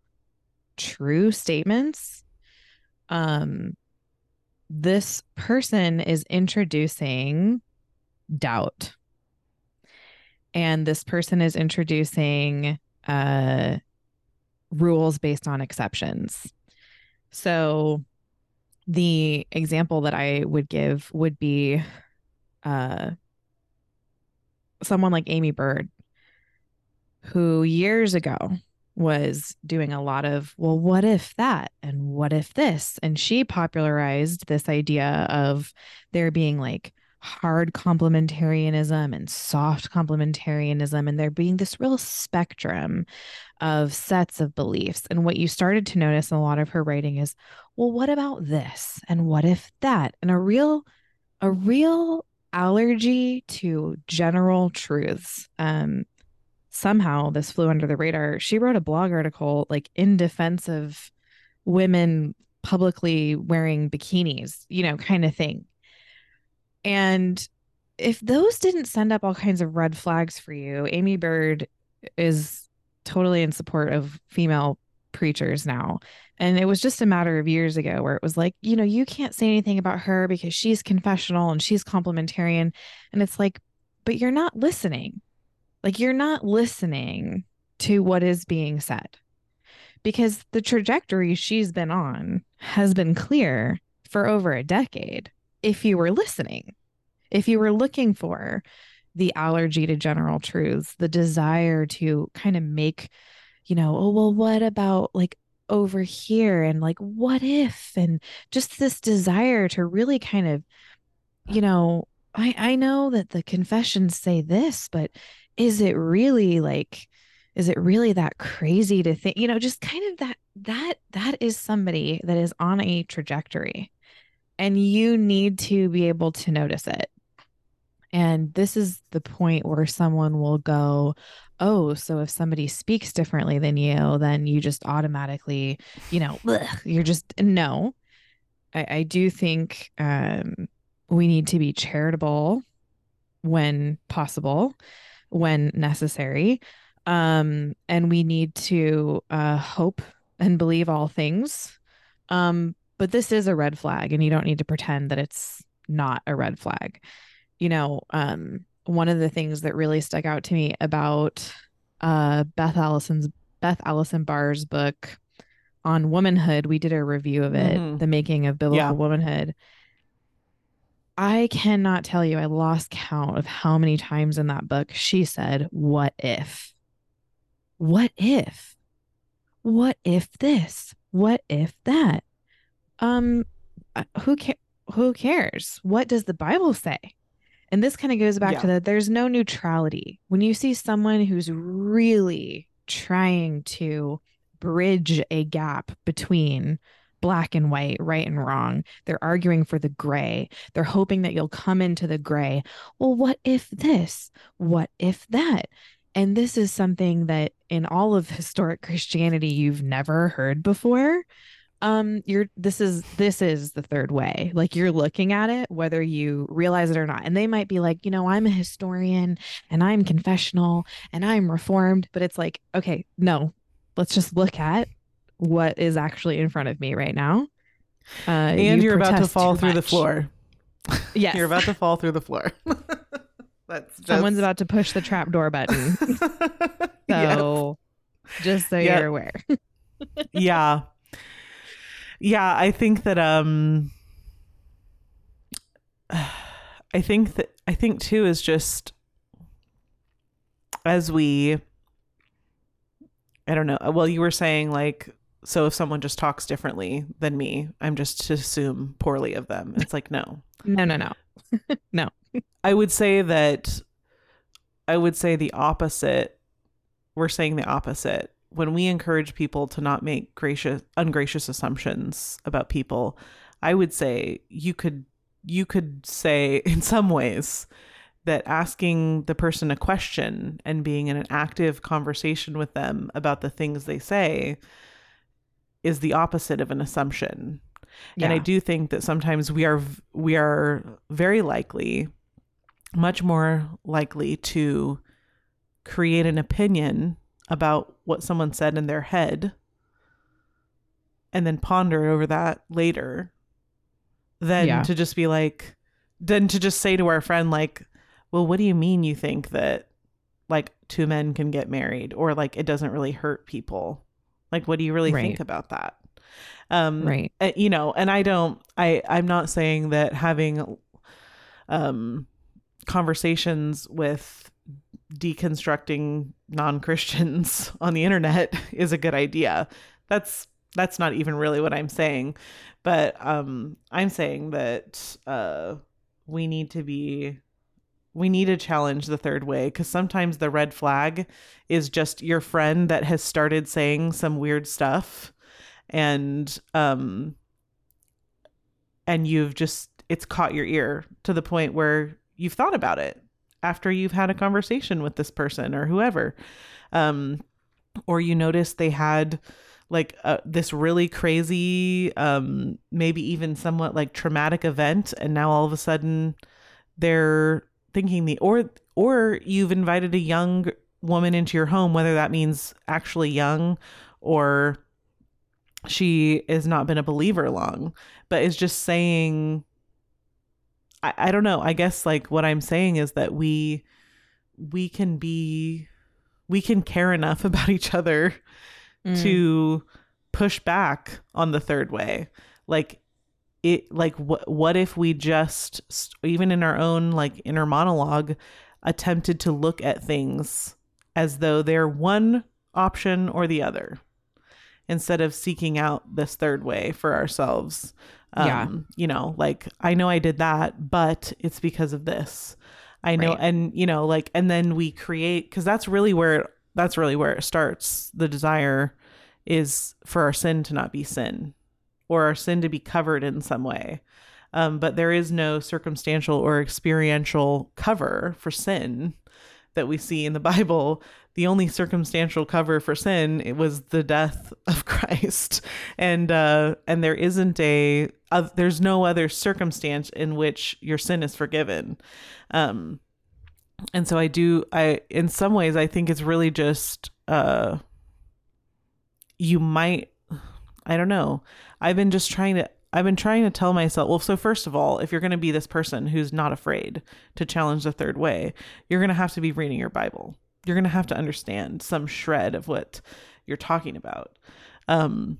Speaker 1: true statements um this person is introducing doubt. And this person is introducing uh rules based on exceptions. So the example that I would give would be uh, someone like Aimee Byrd, who years ago was doing a lot of, well, what if that? And what if this? And she popularized this idea of there being like hard complementarianism and soft complementarianism, and there being this real spectrum of sets of beliefs. And what you started to notice in a lot of her writing is, well, what about this? And what if that? And a real, a real allergy to general truths. Um, somehow this flew under the radar. She wrote a blog article like in defense of women publicly wearing bikinis, you know, kind of thing. And if those didn't send up all kinds of red flags for you, Aimee Byrd is totally in support of female preachers now. And it was just a matter of years ago where it was like, you know, you can't say anything about her because she's confessional and she's complementarian. And it's like, but you're not listening. Like, you're not listening to what is being said because the trajectory she's been on has been clear for over a decade. If you were listening, if you were looking for the allergy to general truths, the desire to kind of make, you know, oh, well, what about like over here? And like, what if? And just this desire to really kind of, you know, I, I know that the confessions say this, but is it really like, is it really that crazy to think, you know, just kind of that, that, that is somebody that is on a trajectory and you need to be able to notice it. And this is the point where someone will go, Oh, so if somebody speaks differently than you, then you just automatically, you know, ugh, you're just no. I, I do think um, we need to be charitable when possible, when necessary. Um, and we need to uh, hope and believe all things. Um, but this is a red flag, and you don't need to pretend that it's not a red flag you know, um, one of the things that really stuck out to me about uh, Beth Allison's Beth Allison Barr's book, on womanhood, we did a review of it,
Speaker 2: Mhm.
Speaker 1: the making of biblical
Speaker 2: Yeah.
Speaker 1: womanhood. I cannot tell you, I lost count of how many times in that book she said, What if? What if? What if this? What if that? Um, uh, who ca- who cares? What does the Bible say? And this kind of goes back to that there's no neutrality. When you see someone who's really trying to bridge a gap between black and white, right and wrong, they're arguing for the gray. They're hoping that you'll come into the gray. Well, what if this? What if that? And this is something that in all of historic Christianity you've never heard before um you're this is this is the third way. Like you're looking at it whether you realize it or not. And they might be like you know i'm a historian and i'm confessional and i'm reformed. But it's like okay no let's just look at what is actually in front of me right now. Uh
Speaker 2: and
Speaker 1: you
Speaker 2: you're about to fall through the floor.
Speaker 1: yes.
Speaker 2: You're about to fall through the floor. That's just...
Speaker 1: someone's about to push the trap door button.
Speaker 2: Yes.
Speaker 1: so just so
Speaker 2: Yep.
Speaker 1: you're aware.
Speaker 2: Yeah yeah i think that um i think that i think too is just as we i don't know well you were saying like so if someone just talks differently than me i'm just to assume poorly of them it's like no
Speaker 1: no no no no.
Speaker 2: I would say that I would say the opposite. We're saying the opposite. When we encourage people to not make gracious ungracious assumptions about people, I would say you could you could say in some ways that asking the person a question and being in an active conversation with them about the things they say is the opposite of an assumption. And I do think that sometimes we are we are very likely much more likely to create an opinion about what someone said in their head and then ponder over that later than
Speaker 1: Yeah.
Speaker 2: to just be like than to just say to our friend like well what do you mean you think that like two men can get married or like it doesn't really hurt people like what do you really
Speaker 1: Right.
Speaker 2: think about that um
Speaker 1: right
Speaker 2: uh, you know and i don't i i'm not saying that having um conversations with deconstructing non-christians on the internet is a good idea. That's that's not even really what i'm saying but um i'm saying that uh we need to be we need to challenge the third way because sometimes the red flag is just your friend that has started saying some weird stuff and um and you've just it's caught your ear to the point where you've thought about it after you've had a conversation with this person or whoever. Um or you notice they had like uh, this really crazy um maybe even somewhat like traumatic event and now all of a sudden they're thinking the or or you've invited a young woman into your home whether that means actually young or she has not been a believer long but is just saying I, I don't know. I guess like what i'm saying is that we we can be we can care enough about each other
Speaker 1: Mm.
Speaker 2: to push back on the third way. Like it like what what if we just even in our own like inner monologue attempted to look at things as though they're one option or the other instead of seeking out this third way for ourselves um,
Speaker 1: Yeah.
Speaker 2: you know like i know i did that but it's because of this i know
Speaker 1: Right.
Speaker 2: and you know like and then we create because that's really where that's really where it starts the desire is for our sin to not be sin or our sin to be covered in some way um, but there is no circumstantial or experiential cover for sin that we see in the bible the only circumstantial cover for sin it was the death of christ. And uh and there isn't a uh, there's no other circumstance in which your sin is forgiven. Um and so i do i in some ways i think it's really just uh you might i don't know. I've been just trying to i've been trying to tell myself well so first of all if you're going to be this person who's not afraid to challenge the third way you're going to have to be reading your bible. You're going to have to understand some shred of what you're talking about. Um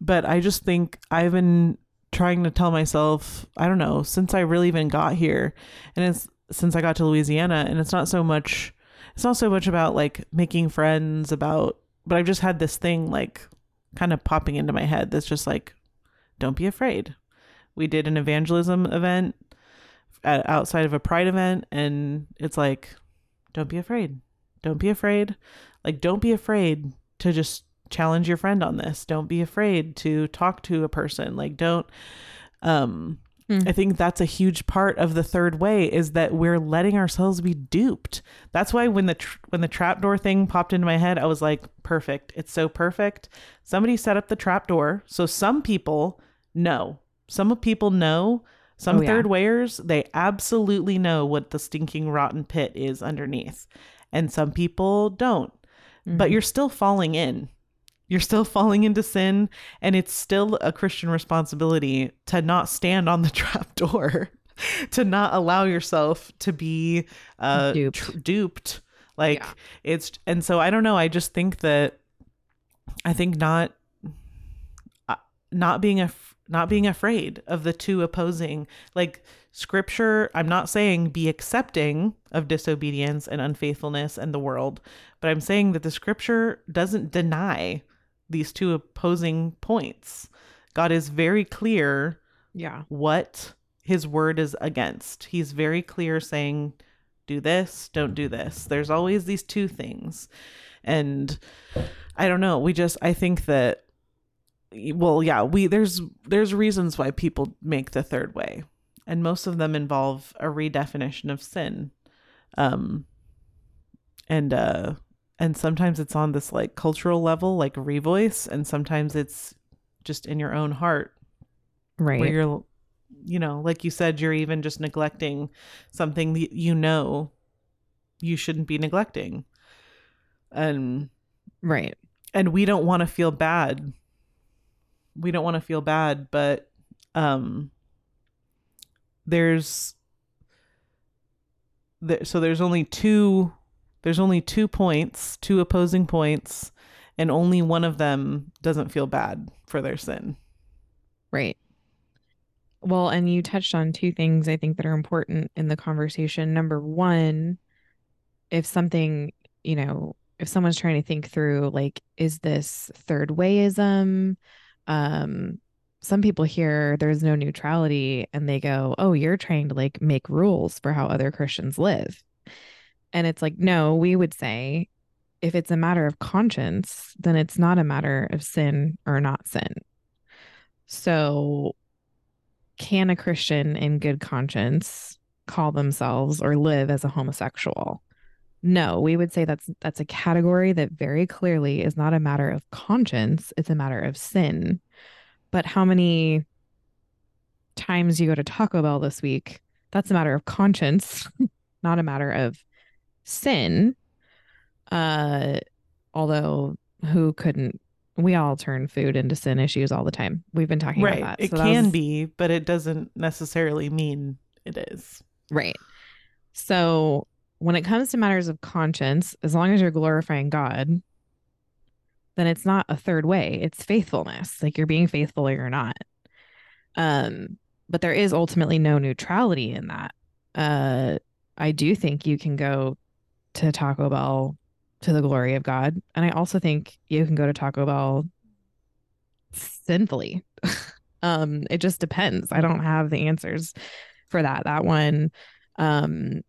Speaker 2: but I just think I've been trying to tell myself, I don't know, since I really even got here, and it's since I got to Louisiana, and it's not so much, it's not so much about like making friends, about, but I've just had this thing like kind of popping into my head that's just like, don't be afraid. We did an evangelism event at, outside of a pride event, and it's like, don't be afraid. Don't be afraid. Like, don't be afraid to just challenge your friend on this. Don't be afraid to talk to a person. Like, don't, um,
Speaker 1: Mm.
Speaker 2: I think that's a huge part of the third way is that we're letting ourselves be duped. That's why when the tr- when the trapdoor thing popped into my head, I was like, perfect. It's so perfect. Somebody set up the trapdoor. So some people know. Some people know. Some
Speaker 1: Oh, yeah.
Speaker 2: third wayers, they absolutely know what the stinking rotten pit is underneath. And some people don't. But
Speaker 1: Mhm.
Speaker 2: you're still falling in. You're still falling into sin, and it's still a Christian responsibility to not stand on the trap door, to not allow yourself to be uh,
Speaker 1: Duped.
Speaker 2: tr- duped. Like
Speaker 1: Yeah.
Speaker 2: it's, and so I don't know. I just think that I think not, uh, not being a not being afraid of the two opposing. Like scripture i'm not saying be accepting of disobedience and unfaithfulness and the world but i'm saying that the scripture doesn't deny these two opposing points. God is very clear
Speaker 1: yeah.
Speaker 2: what his word is against. He's very clear saying do this don't do this. There's always these two things. And i don't know we just i think that well yeah we there's there's reasons why people make the third way and most of them involve a redefinition of sin um and uh and sometimes it's on this like cultural level like revoice and sometimes it's just in your own heart
Speaker 1: Right.
Speaker 2: where you're you know like you said you're even just neglecting something that you know you shouldn't be neglecting and
Speaker 1: right.
Speaker 2: and we don't want to feel bad we don't want to feel bad but um there's there, so there's only two there's only two points two opposing points and only one of them doesn't feel bad for their sin
Speaker 1: Right. Well, and you touched on two things I think that are important in the conversation. Number one, if something, you know, if someone's trying to think through, like, is this third wayism? Um, some people hear there's no neutrality and they go, oh, you're trying to like make rules for how other Christians live. And it's like, no, we would say if it's a matter of conscience, then it's not a matter of sin or not sin. So, can a Christian in good conscience call themselves or live as a homosexual? No, we would say that's that's a category that very clearly is not a matter of conscience, it's a matter of sin. But how many times you go to Taco Bell this week, that's a matter of conscience, not a matter of sin. Uh although who couldn't we all turn food into sin issues all the time. We've been talking
Speaker 2: right
Speaker 1: about that.
Speaker 2: it
Speaker 1: So that
Speaker 2: can
Speaker 1: was-
Speaker 2: be but it doesn't necessarily mean it is
Speaker 1: Right. So when it comes to matters of conscience, as long as you're glorifying God, then it's not a third way. It's faithfulness. Like you're being faithful or you're not. Um, but there is ultimately no neutrality in that. Uh I do think you can go to Taco Bell to the glory of God. And I also think you can go to Taco Bell sinfully. um, it just depends. I don't have the answers for that. That one, um,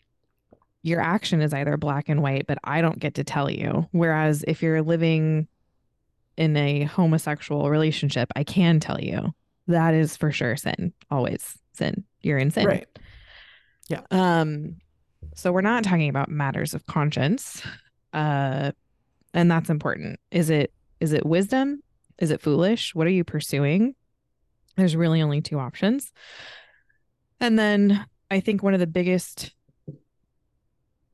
Speaker 1: your action is either black and white, but I don't get to tell you. Whereas if you're living in a homosexual relationship, I can tell you that is for sure sin. Always sin. You're in sin.
Speaker 2: right Yeah.
Speaker 1: Um, so we're not talking about matters of conscience. Uh, and that's important. Is it is it wisdom? Is it foolish? What are you pursuing? There's really only two options. And then I think one of the biggest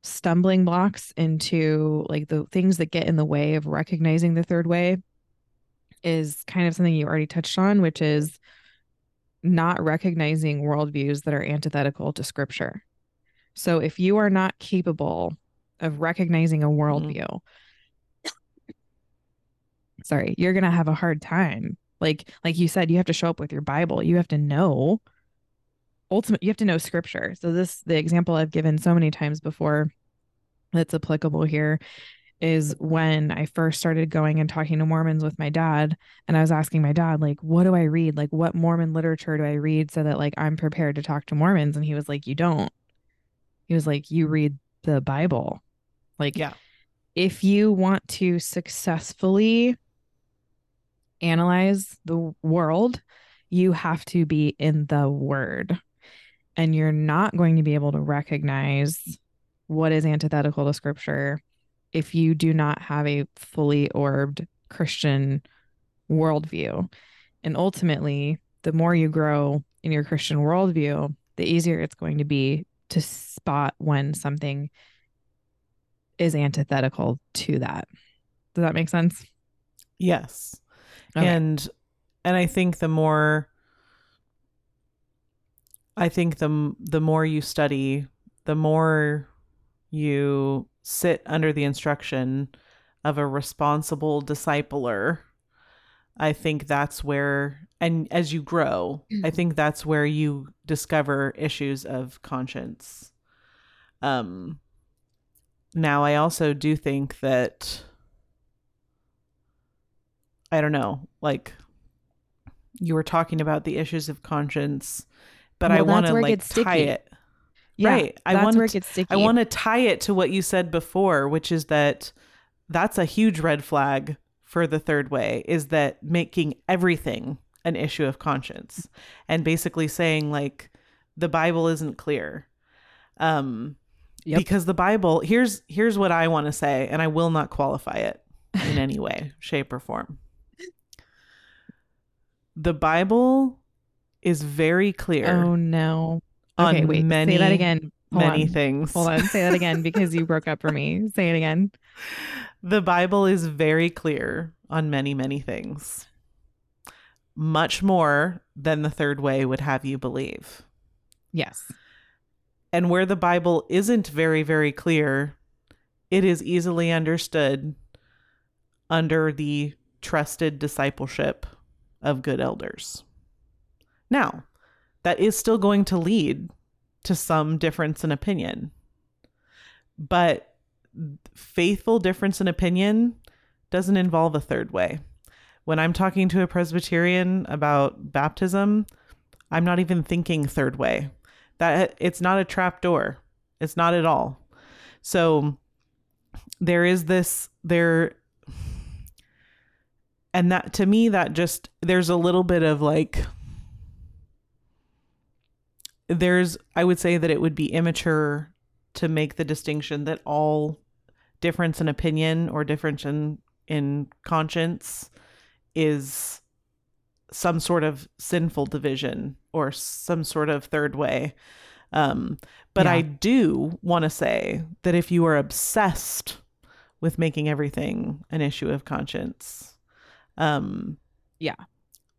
Speaker 1: stumbling blocks into like the things that get in the way of recognizing the third way is kind of something you already touched on, which is not recognizing worldviews that are antithetical to scripture. So if you are not capable of recognizing a mm-hmm. worldview, sorry, you're going to have a hard time Like like you said, you have to show up with your Bible. You have to know ultimate you have to know scripture. So this the example I've given so many times before that's applicable here is when I first started going and talking to Mormons with my dad and I was asking my dad like what do I read? Like what Mormon literature do I read so that like I'm prepared to talk to Mormons and he was like you don't. He was like you read the Bible. Like
Speaker 2: Yeah.
Speaker 1: if you want to successfully analyze the world, you have to be in the word. And you're not going to be able to recognize what is antithetical to scripture if you do not have a fully orbed Christian worldview. And ultimately, the more you grow in your Christian worldview, the easier it's going to be to spot when something is antithetical to that. Does that make sense?
Speaker 2: Yes.
Speaker 1: Okay.
Speaker 2: And and I think the more I think the the more you study, the more you sit under the instruction of a responsible discipler. I think that's where and as you grow, I think that's where you discover issues of conscience. Um now I also do think that I don't know, like you were talking about the issues of conscience, but I want to like tie it.
Speaker 1: Yeah,
Speaker 2: right. I want
Speaker 1: where it gets sticky.
Speaker 2: I want to tie it to what you said before, which is that that's a huge red flag for the third way is that making everything an issue of conscience and basically saying like the Bible isn't clear. Um
Speaker 1: Yep.
Speaker 2: because the Bible here's here's what I want to say and I will not qualify it in any way, shape or form. The Bible is very clear
Speaker 1: Oh no.
Speaker 2: on
Speaker 1: Okay, wait.
Speaker 2: many
Speaker 1: say that again. Hold
Speaker 2: many
Speaker 1: on.
Speaker 2: things.
Speaker 1: Hold on. Say that again because you broke up for me. Say it again.
Speaker 2: The Bible is very clear on many, many things. Much more than the third way would have you believe.
Speaker 1: Yes.
Speaker 2: And where the Bible isn't very, very clear, it is easily understood under the trusted discipleship of good elders. Now, that is still going to lead to some difference in opinion. But faithful difference in opinion doesn't involve a third way. When I'm talking to a Presbyterian about baptism, I'm not even thinking third way. That it's not a trap door. It's not at all. So there is this there and that to me that just there's a little bit of like there's I would say that it would be immature to make the distinction that all difference in opinion or difference in in conscience is some sort of sinful division or some sort of third way. Um, but I do want to say that if you are obsessed with making everything an issue of conscience, um,
Speaker 1: Yeah.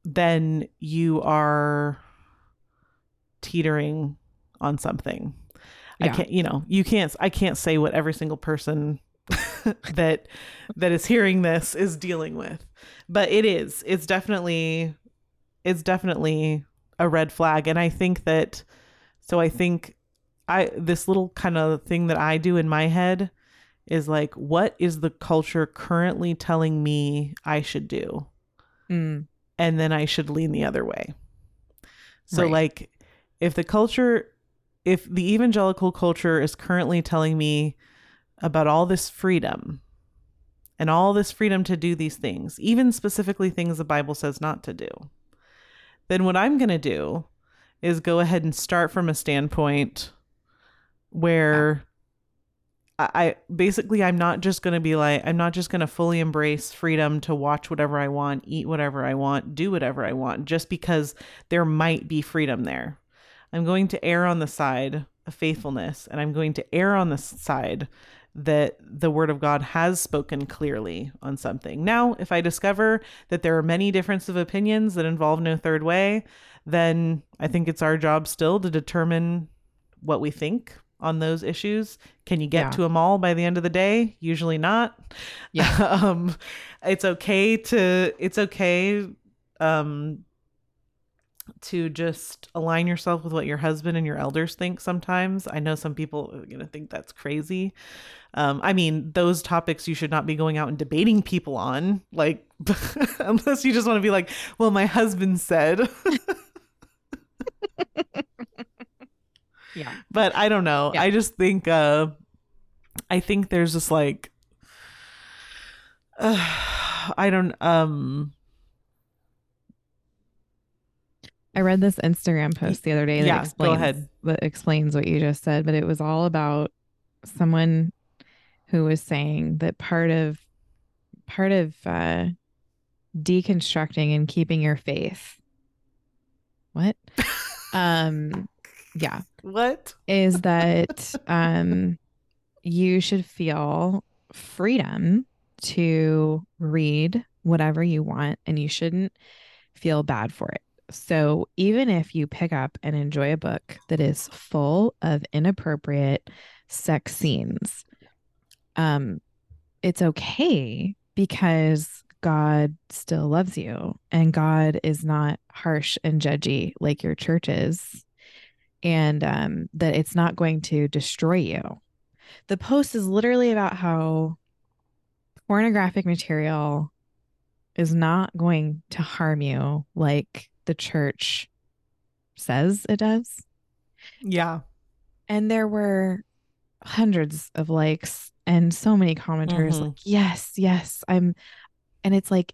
Speaker 2: then you are teetering on something. I can't, you know, you can't, I can't say what every single person that that is hearing this is dealing with, but it is, it's definitely, it's definitely a red flag. And I think that, so I think I, this little kind of thing that I do in my head is like, what is the culture currently telling me I should do?
Speaker 1: Mm,
Speaker 2: and then I should lean the other way. So
Speaker 1: Right.
Speaker 2: like if the culture if the evangelical culture is currently telling me about all this freedom and all this freedom to do these things, even specifically things the Bible says not to do, then what I'm going to do is go ahead and start from a standpoint where I, I basically I'm not just going to be like I'm not just going to fully embrace freedom to watch whatever I want, eat whatever I want, do whatever I want just because there might be freedom there. I'm going to err on the side of faithfulness and I'm going to err on the side that the word of God has spoken clearly on something. Now, if I discover that there are many differences of opinions that involve no third way, then I think it's our job still to determine what we think on those issues. Can you get
Speaker 1: Yeah.
Speaker 2: to them all by the end of the day? Usually not.
Speaker 1: Yeah.
Speaker 2: um, it's okay to it's okay um to just align yourself with what your husband and your elders think sometimes. I know some people are going to think that's crazy. Um, I mean, those topics you should not be going out and debating people on, like, unless you just want to be like, well, my husband said.
Speaker 1: Yeah.
Speaker 2: But I don't know.
Speaker 1: Yeah.
Speaker 2: I just think, uh, I think there's just like, uh, I don't, um,
Speaker 1: I read this Instagram post the other day that
Speaker 2: Yeah,
Speaker 1: explains that explains what you just said, but it was all about someone who was saying that part of part of uh deconstructing and keeping your faith what um yeah
Speaker 2: what?
Speaker 1: is that um you should feel freedom to read whatever you want and you shouldn't feel bad for it. So even if you pick up and enjoy a book that is full of inappropriate sex scenes, um it's okay because God still loves you and God is not harsh and judgy like your church is and um, that it's not going to destroy you. The post is literally about how pornographic material is not going to harm you like the church says it does.
Speaker 2: Yeah.
Speaker 1: And there were hundreds of likes and so many commenters
Speaker 2: Mhm.
Speaker 1: like, yes, yes, I'm. And it's like,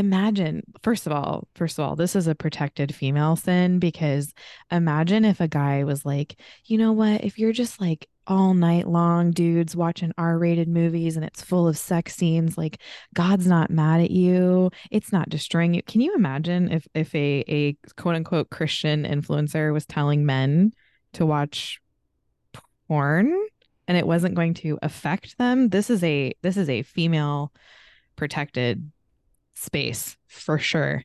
Speaker 1: imagine, first of all, first of all, this is a protected female sin because imagine if a guy was like, you know what, if you're just like all night long dudes watching R-rated movies and it's full of sex scenes, like God's not mad at you. It's not destroying you. Can you imagine if if a a quote unquote Christian influencer was telling men to watch porn and it wasn't going to affect them? This is a this is a female protected space for sure.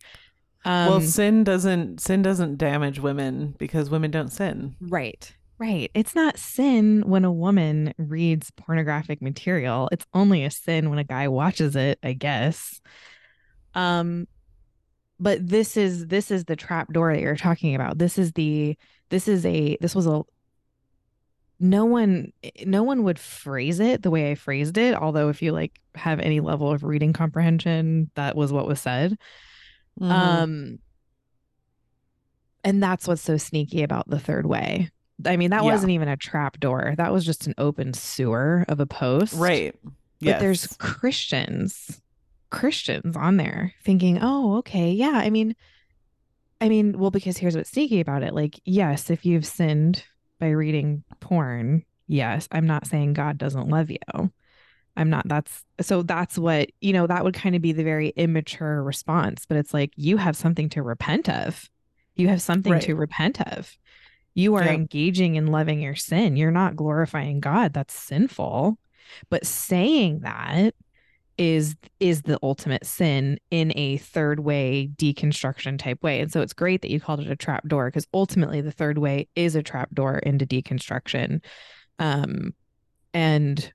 Speaker 1: Um,
Speaker 2: well, sin doesn't sin doesn't damage women because women don't sin.
Speaker 1: Right. Right. It's not sin when a woman reads pornographic material. It's only a sin when a guy watches it, I guess. Um but this is this is the trap door that you're talking about. This is the this is a this was a no one no one would phrase it the way I phrased it, although if you like have any level of reading comprehension, that was what was said.
Speaker 2: Mhm.
Speaker 1: Um, and that's what's so sneaky about the third way. I mean, that
Speaker 2: Yeah.
Speaker 1: wasn't even a trap door. That was just an open sewer of a post.
Speaker 2: right.
Speaker 1: But there's Christians, Christians on there thinking, oh, okay, yeah. I mean, I mean, well, because here's what's sneaky about it. Like, yes, if you've sinned by reading porn, yes, I'm not saying God doesn't love you. I'm not, that's so that's what, you know, that would kind of be the very immature response. But it's like, you have something to repent of. You have something to repent of. You are
Speaker 2: Yep.
Speaker 1: engaging in loving your sin. You're not glorifying God. That's sinful. But saying that is is the ultimate sin in a third way deconstruction type way. And so it's great that you called it a trap door because ultimately the third way is a trap door into deconstruction. Um and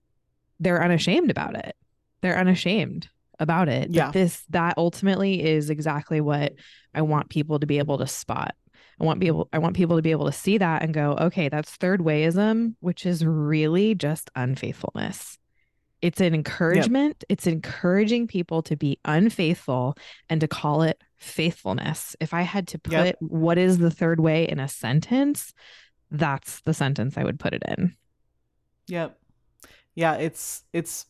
Speaker 1: they're unashamed about it. They're unashamed about it. That
Speaker 2: Yeah.
Speaker 1: This that ultimately is exactly what I want people to be able to spot. I want people I want people to be able to see that and go, okay, that's third wayism, which is really just unfaithfulness. It's an encouragement. It's encouraging people to be unfaithful and to call it faithfulness. If I had to put
Speaker 2: Yep.
Speaker 1: what is the third way in a sentence, that's the sentence I would put it in.
Speaker 2: Yep. Yeah, it's it's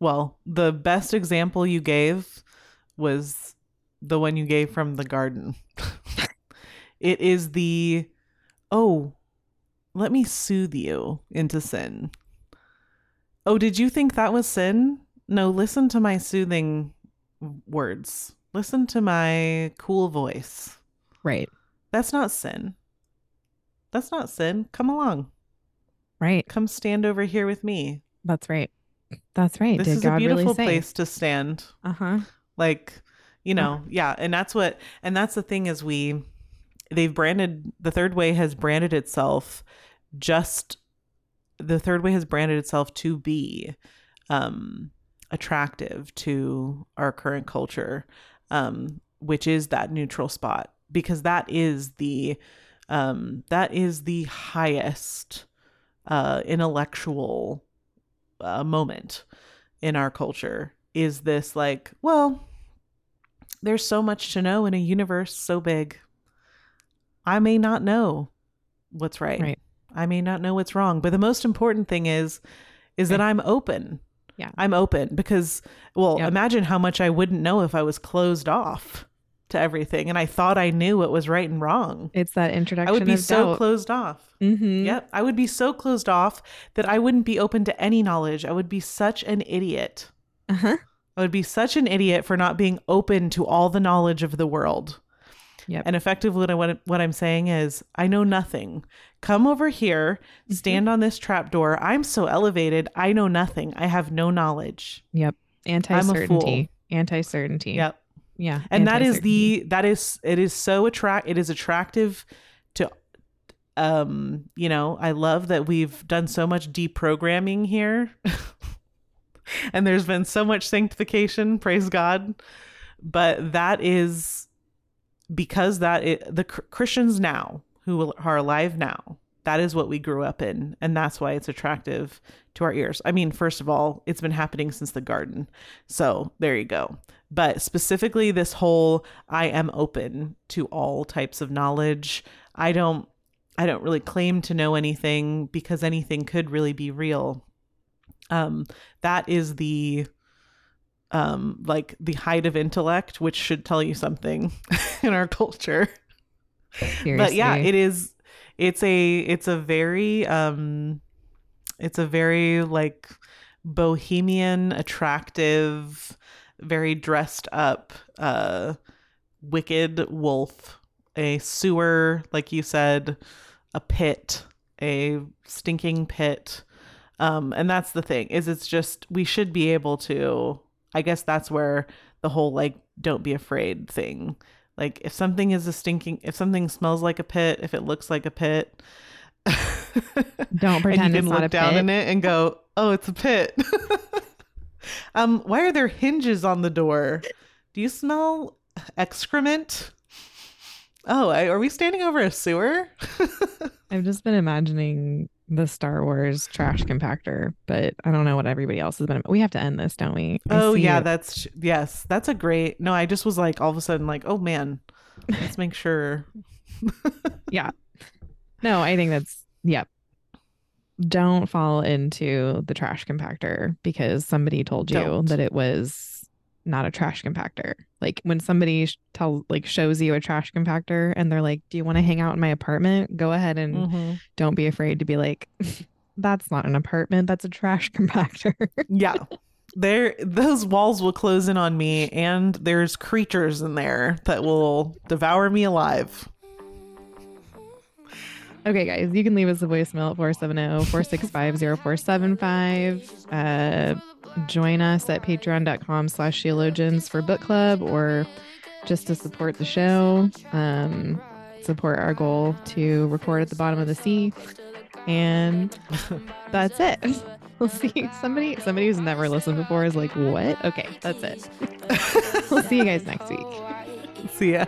Speaker 2: well, the best example you gave was the one you gave from the garden. it is the oh, let me soothe you into sin. Oh, did you think that was sin? No, listen to my soothing words. Listen to my cool voice.
Speaker 1: Right.
Speaker 2: That's not sin. That's not sin. Come along.
Speaker 1: Right.
Speaker 2: Come stand over here with me.
Speaker 1: That's right. That's right.
Speaker 2: This
Speaker 1: Did
Speaker 2: is
Speaker 1: God
Speaker 2: a beautiful
Speaker 1: really
Speaker 2: place to stand.
Speaker 1: Uh-huh.
Speaker 2: Like, you know, yeah, and that's what and that's the thing is we they've branded the third way has branded itself just the third way has branded itself to be um attractive to our current culture. Um which is that neutral spot because that is the um that is the highest uh intellectual uh, moment in our culture is this like well there's so much to know in a universe so big i may not know what's right,
Speaker 1: Right.
Speaker 2: I may not know what's wrong but the most important thing is is that i'm open
Speaker 1: Yeah.
Speaker 2: i'm open because well
Speaker 1: Yep.
Speaker 2: imagine how much i wouldn't know if i was closed off to everything and i thought i knew what was right and wrong
Speaker 1: It's that introduction.
Speaker 2: i would be so
Speaker 1: doubt.
Speaker 2: closed off
Speaker 1: Mm-hmm.
Speaker 2: Yep. I would be so closed off that I wouldn't be open to any knowledge. I would be such an idiot.
Speaker 1: Uh-huh.
Speaker 2: I would be such an idiot for not being open to all the knowledge of the world.
Speaker 1: Yep.
Speaker 2: And effectively, what, I, what, what I'm saying is, I know nothing. Come over here,
Speaker 1: Mm-hmm.
Speaker 2: stand on this trapdoor. I'm so elevated. I know nothing. I have no knowledge.
Speaker 1: Yep. Anti certainty. Anti certainty.
Speaker 2: Yep.
Speaker 1: Yeah.
Speaker 2: and that is the that is it is so attract it is attractive to um you know i love that we've done so much deprogramming here and there's been so much sanctification praise god but that is because that it, the Chr- christians now who are alive now. That is what we grew up in and that's why it's attractive to our ears. I mean first of all it's been happening since the garden. So there you go. But specifically this whole i am open to all types of knowledge i don't i don't really claim to know anything because anything could really be real. Um that is the um like the height of intellect which should tell you something in our culture but yeah it is it's a it's a very um it's a very like bohemian attractive very dressed up uh wicked wolf a sewer like you said a pit a stinking pit. Um and that's the thing is it's just we should be able to i guess that's where the whole like don't be afraid thing like if something is a stinking if something smells like a pit if it looks like a pit
Speaker 1: Don't
Speaker 2: and
Speaker 1: pretend
Speaker 2: you
Speaker 1: it's
Speaker 2: can look down
Speaker 1: pit.
Speaker 2: in it and go oh it's a pit. Um why are there hinges on the door? Do you smell excrement? Oh I, are we standing over a sewer?
Speaker 1: I've just been imagining the Star Wars trash compactor, but I don't know what everybody else has been. We have to end this, don't we? I
Speaker 2: oh yeah
Speaker 1: it.
Speaker 2: that's yes that's a great no i just was like all of a sudden like oh man let's make sure yeah.
Speaker 1: No, I think that's yep. Don't fall into the trash compactor because somebody told you
Speaker 2: Don't.
Speaker 1: that it was not a trash compactor. Like when somebody sh- tell like shows you a trash compactor and they're like, "Do you want to hang out in my apartment?" Go ahead and
Speaker 2: Mhm.
Speaker 1: don't be afraid to be like, "That's not an apartment. That's a trash compactor."
Speaker 2: yeah there those walls will close in on me and there's creatures in there that will devour me alive
Speaker 1: Okay, guys, you can leave us a voicemail at 470 465 0475. Uh, join us at patreon.com slash sheologians for book club or just to support the show. Um, support our goal to record at the bottom of the sea. And that's it. We'll see. Somebody somebody who's never listened before is like, what? Okay, that's it. we'll see you guys next week.
Speaker 2: see ya